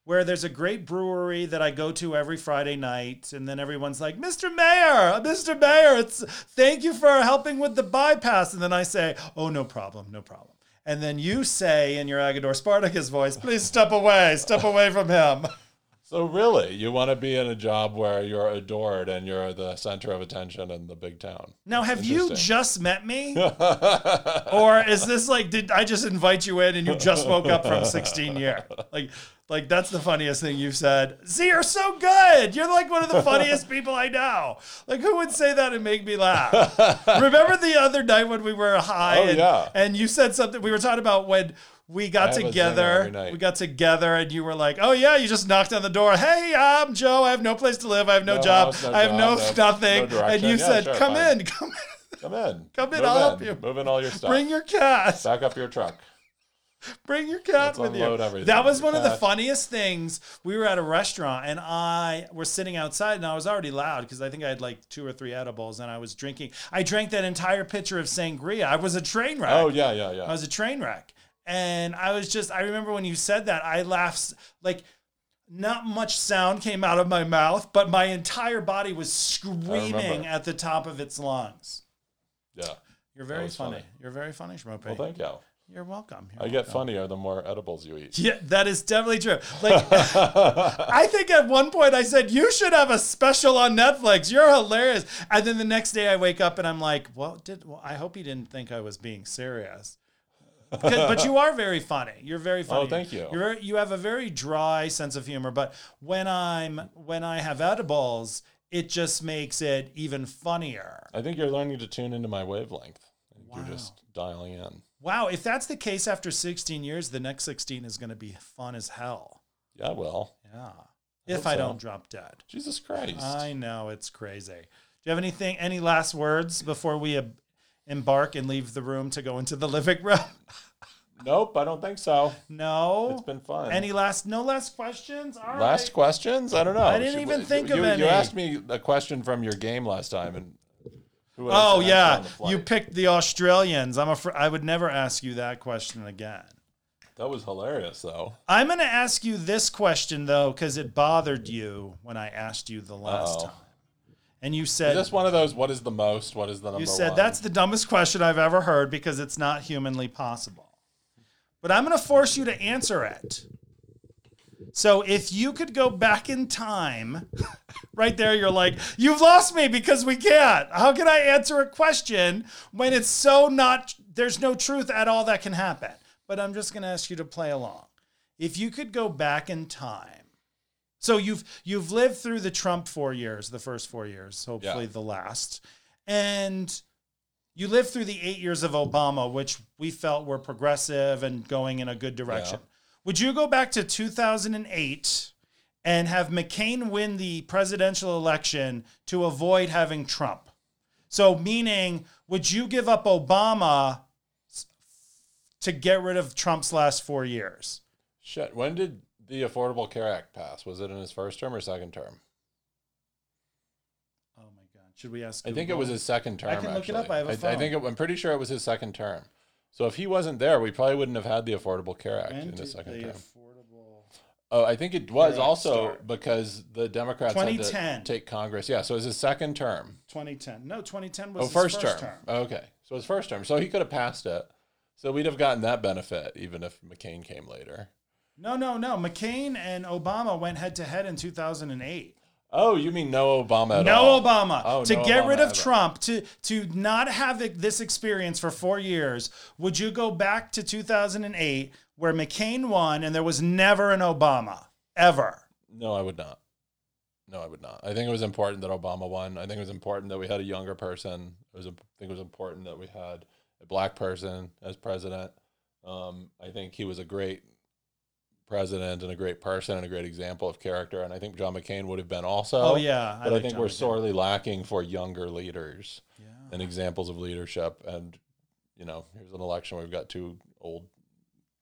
A: where there's a great brewery that I go to every Friday night, and then everyone's like, "Mr. Mayor, uh, Mr. Mayor, it's thank you for helping with the bypass," and then I say, "Oh, no problem, no problem." And then you say in your Agador Spartacus voice, "Please step away, step away from him." <laughs>
B: so really you want to be in a job where you're adored and you're the center of attention in the big town
A: Now, have you just met me? <laughs> or is this like did I just invite you in and you just woke up from 16 year? Like like that's the funniest thing you've said. Z, you're so good. You're like one of the funniest <laughs> people I know. Like who would say that and make me laugh? Remember the other night when we were high
B: Oh,
A: and,
B: yeah.
A: and you said something we were talking about when we got
B: I have a singer
A: together. We got together and you were like, "Oh yeah, you just knocked on the door. Hey, I'm Joe. I have no place to live. I have no,
B: No
A: job.
B: house, no
A: I have no
B: job, no-
A: nothing."
B: no
A: and you
B: Yeah,
A: said,
B: sure,
A: "Come
B: fine.
A: in. <laughs> Come in."
B: come in
A: Come in,
B: Move
A: I'll help you.
B: move in all your stuff
A: Bring your cat.
B: back up your truck
A: Bring your cat
B: Let's
A: with you.
B: everything.
A: That was
B: Your
A: one of the funniest things. We were at a restaurant and I was sitting outside and I was already loud because I think I had like two or three edibles and I was drinking. I drank that entire pitcher of sangria. I was a train wreck.
B: oh yeah yeah yeah.
A: I was a train wreck. And I was just, I remember when you said that, I laughed like not much sound came out of my mouth, but my entire body was screaming at the top of its lungs.
B: yeah
A: You're very funny.
B: funny.
A: You're very funny, Shmope.
B: well thank you
A: You're welcome. You're
B: I get
A: welcome.
B: funnier the more edibles you eat.
A: Yeah, that is definitely true. Like, <laughs> I think at one point I said, You should have a special on Netflix. You're hilarious. And then the next day I wake up and I'm like, Well, did, well I hope you didn't think I was being serious. But you are very funny. You're very oh, funny.
B: Oh, thank you.
A: You're very, you have a very dry sense of humor. But when I'm when I have edibles, it just makes it even funnier.
B: I think you're learning to tune into my wavelength.
A: Wow.
B: You're just dialing in.
A: Wow, if that's the case after 16 years, the next 16 is going to be fun as hell.
B: Yeah, well,
A: Yeah. If I
B: so.
A: don't drop dead.
B: Jesus Christ.
A: I know it's crazy. Do you have anything, any last words before we ab- embark and leave the room to go into the living room? <laughs>
B: nope, I don't think so.
A: no.
B: It's been fun.
A: Any last, no last questions? All
B: last
A: right.
B: questions? I don't know.
A: I didn't even think
B: you,
A: of
B: you,
A: any.
B: You asked me a question from your game last time, and who
A: Oh yeah,
B: on the flight?
A: you picked the Australians. I'm afraid I would never ask you that question again.
B: That was hilarious, though.
A: I'm going to ask you this question though, because it bothered you when I asked you the last
B: Uh-oh.
A: time, and you
B: Is
A: said
B: this one of those? What is the most? What is the number?
A: You said
B: one?
A: that's the dumbest question I've ever heard because it's not humanly possible. But I'm going to force you to answer it. So if you could go back in time, <laughs> right there, you're like, you've lost me because we can't. How can I answer a question when it's so not, there's no truth at all that can happen? But I'm just going to ask you to play along. If you could go back in time, so you've you've lived through the Trump four years, the first four years, hopefully
B: Yeah.
A: the last, and you lived through the eight years of Obama, which we felt were progressive and going in a good direction. Would you go back to 2008 and have McCain win the presidential election to avoid having Trump? So, meaning, would you give up Obama to get rid of Trump's last four years?
B: Shit. When did the Affordable Care Act pass? Was it in his first term or second term?
A: Oh my God! Should we ask?
B: I think it was his second term.
A: I can look it
B: actually.
A: up. I have a
B: I
A: phone.
B: think it, I'm pretty sure it was his second term. So if he wasn't there, we probably wouldn't have had the Affordable Care Act
A: When
B: in
A: did
B: his second
A: the
B: term.
A: affordable-
B: Oh, I think it was
A: Act
B: also
A: start?
B: because the Democrats had
A: 2010.
B: to take Congress. Yeah, so it was his second term.
A: 2010. No, 2010 was
B: Oh,
A: his
B: first,
A: first
B: term.
A: term.
B: Oh, okay, so his first term. So he could have passed it. So we'd have gotten that benefit even if McCain came later.
A: No, no, no. McCain and Obama went head to head in 2008.
B: Oh, you mean no Obama at
A: no
B: all?
A: Obama.
B: Oh,
A: to
B: no
A: get
B: Obama
A: rid of
B: ever.
A: Trump, to to not have this experience for four years, would you go back to 2008 where McCain won and there was never an Obama ever?
B: No, I would not. No, I would not. I think it was important that Obama won. I think it was important that we had a younger person. It was. I think it was important that we had a black person as president. Um, I think he was a great president and a great person and a great example of character. And I think John McCain would have been also.
A: Oh, yeah,
B: but I,
A: like
B: think
A: John
B: we're
A: McCain.
B: sorely lacking for younger leaders
A: Yeah.
B: and examples of leadership. And you know, here's an election. We've got two old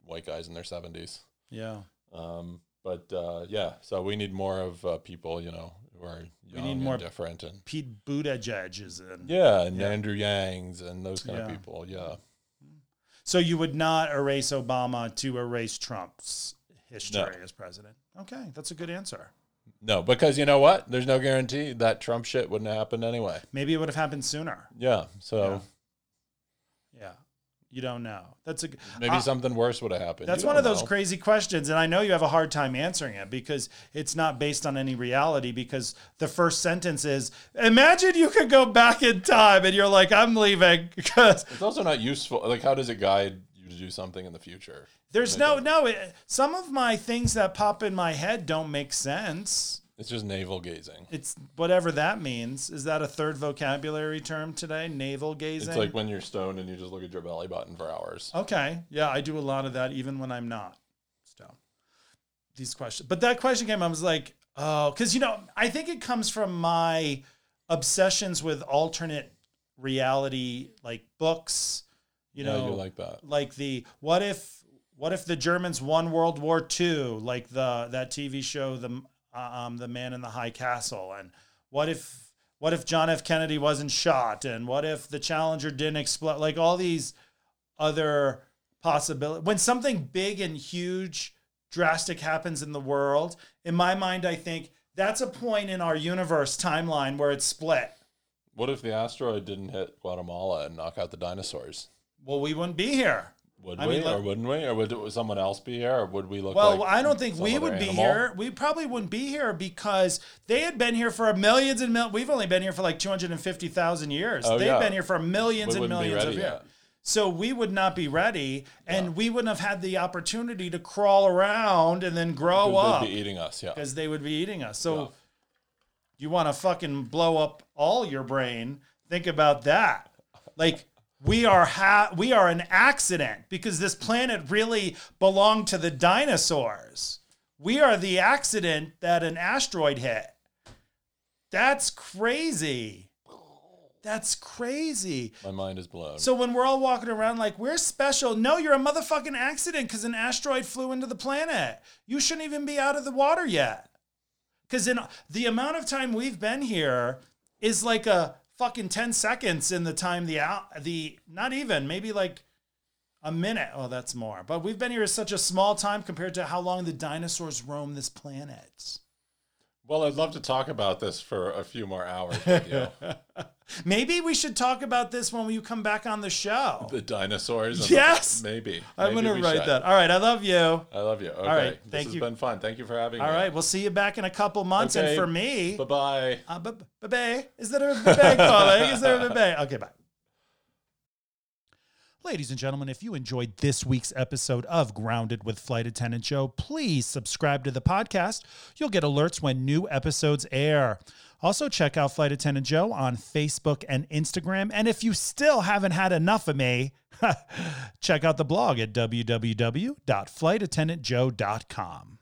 B: white guys in their seventies.
A: Yeah.
B: Um, but uh, yeah, so we need more of uh, people, you know, who are young
A: need
B: and
A: more-
B: different, and
A: Pete Buttigieg is in.
B: yeah, and
A: Yeah.
B: Andrew Yangs and those kind
A: Yeah.
B: of people. Yeah,
A: So you would not erase Obama to erase Trump's history
B: No.
A: as president. Okay, that's a good answer.
B: no, because you know what? There's no guarantee that Trump shit wouldn't have happened anyway.
A: Maybe it would have happened sooner.
B: Yeah, so
A: Yeah. Yeah. You don't know. That's a
B: maybe
A: uh,
B: something worse would have happened.
A: That's one of those
B: know.
A: crazy questions, and I know you have a hard time answering it because it's not based on any reality. Because the first sentence is, "Imagine you could go back in time," and you're like, "I'm leaving," <laughs> because
B: It's also not useful. Like, how does it guide to do something in the future?
A: there's no no. It, some of my things that pop in my head don't make sense.
B: It's just navel gazing.
A: It's whatever that means. Is that a third vocabulary term today? Navel gazing.
B: It's like when you're stoned and you just look at your belly button for hours.
A: Okay. Yeah, I do a lot of that even when I'm not. So these questions. But that question came, I was like, oh, because you know, I think it comes from my obsessions with alternate reality, like books, you
B: yeah,
A: know,
B: you like that.
A: like the what if what if the Germans won World War II, like the that TV show, the um, the Man in the High Castle, and what if what if John F. Kennedy wasn't shot, and what if the Challenger didn't explode, like all these other possibilities. When something big and huge, drastic happens in the world, in my mind, I think that's a point in our universe timeline where it's split.
B: What if the asteroid didn't hit Guatemala and knock out the dinosaurs?
A: Well, we wouldn't be here.
B: Would
A: I
B: we
A: mean, like-
B: or wouldn't we? Or would someone else be here? Or would we look
A: Well,
B: like
A: I don't think we would be
B: animal?
A: here. We probably wouldn't be here because they had been here for millions and millions. We've only been here for like two hundred and fifty thousand years.
B: Oh,
A: They've
B: yeah.
A: been here for millions
B: We
A: and millions of years. So we would not be ready, and we wouldn't have had the opportunity to crawl around and then grow
B: They'd
A: up
B: be eating us, yeah.
A: because they would be eating us. So
B: Yeah.
A: you want to fucking blow up all your brain? Think about that. Like we are ha- we are an accident because this planet really belonged to the dinosaurs. We are the accident that an asteroid hit. That's crazy. That's crazy.
B: My mind is blown.
A: So when we're all walking around like we're special, no, you're a motherfucking accident because an asteroid flew into the planet. You shouldn't even be out of the water yet. Because in the amount of time we've been here is like a fucking ten seconds in the time the out the not even maybe like a minute. Oh, that's more. But we've been here such a small time compared to how long the dinosaurs roam this planet.
B: Well, I'd love to talk about this for a few more hours <laughs> with you.
A: Maybe we should talk about this when you come back on the show.
B: the dinosaurs.
A: Yes!
B: the, maybe.
A: I'm going to write
B: should.
A: that. All right. I love you.
B: I love you. Okay.
A: right,
B: This
A: thank
B: has
A: you.
B: been fun. Thank you for having
A: All
B: me.
A: right, we'll see you back in a couple months. And for me,
B: Bye bye.
A: uh, b- b- bye. Is there a bye <laughs> calling? Is there a bye? Okay, bye. Ladies and gentlemen, if you enjoyed this week's episode of Grounded with Flight Attendant Joe, please subscribe to the podcast. You'll get alerts when new episodes air. Also, check out Flight Attendant Joe on Facebook and Instagram. And if you still haven't had enough of me, <laughs> check out the blog at www.flightattendantjoe.com.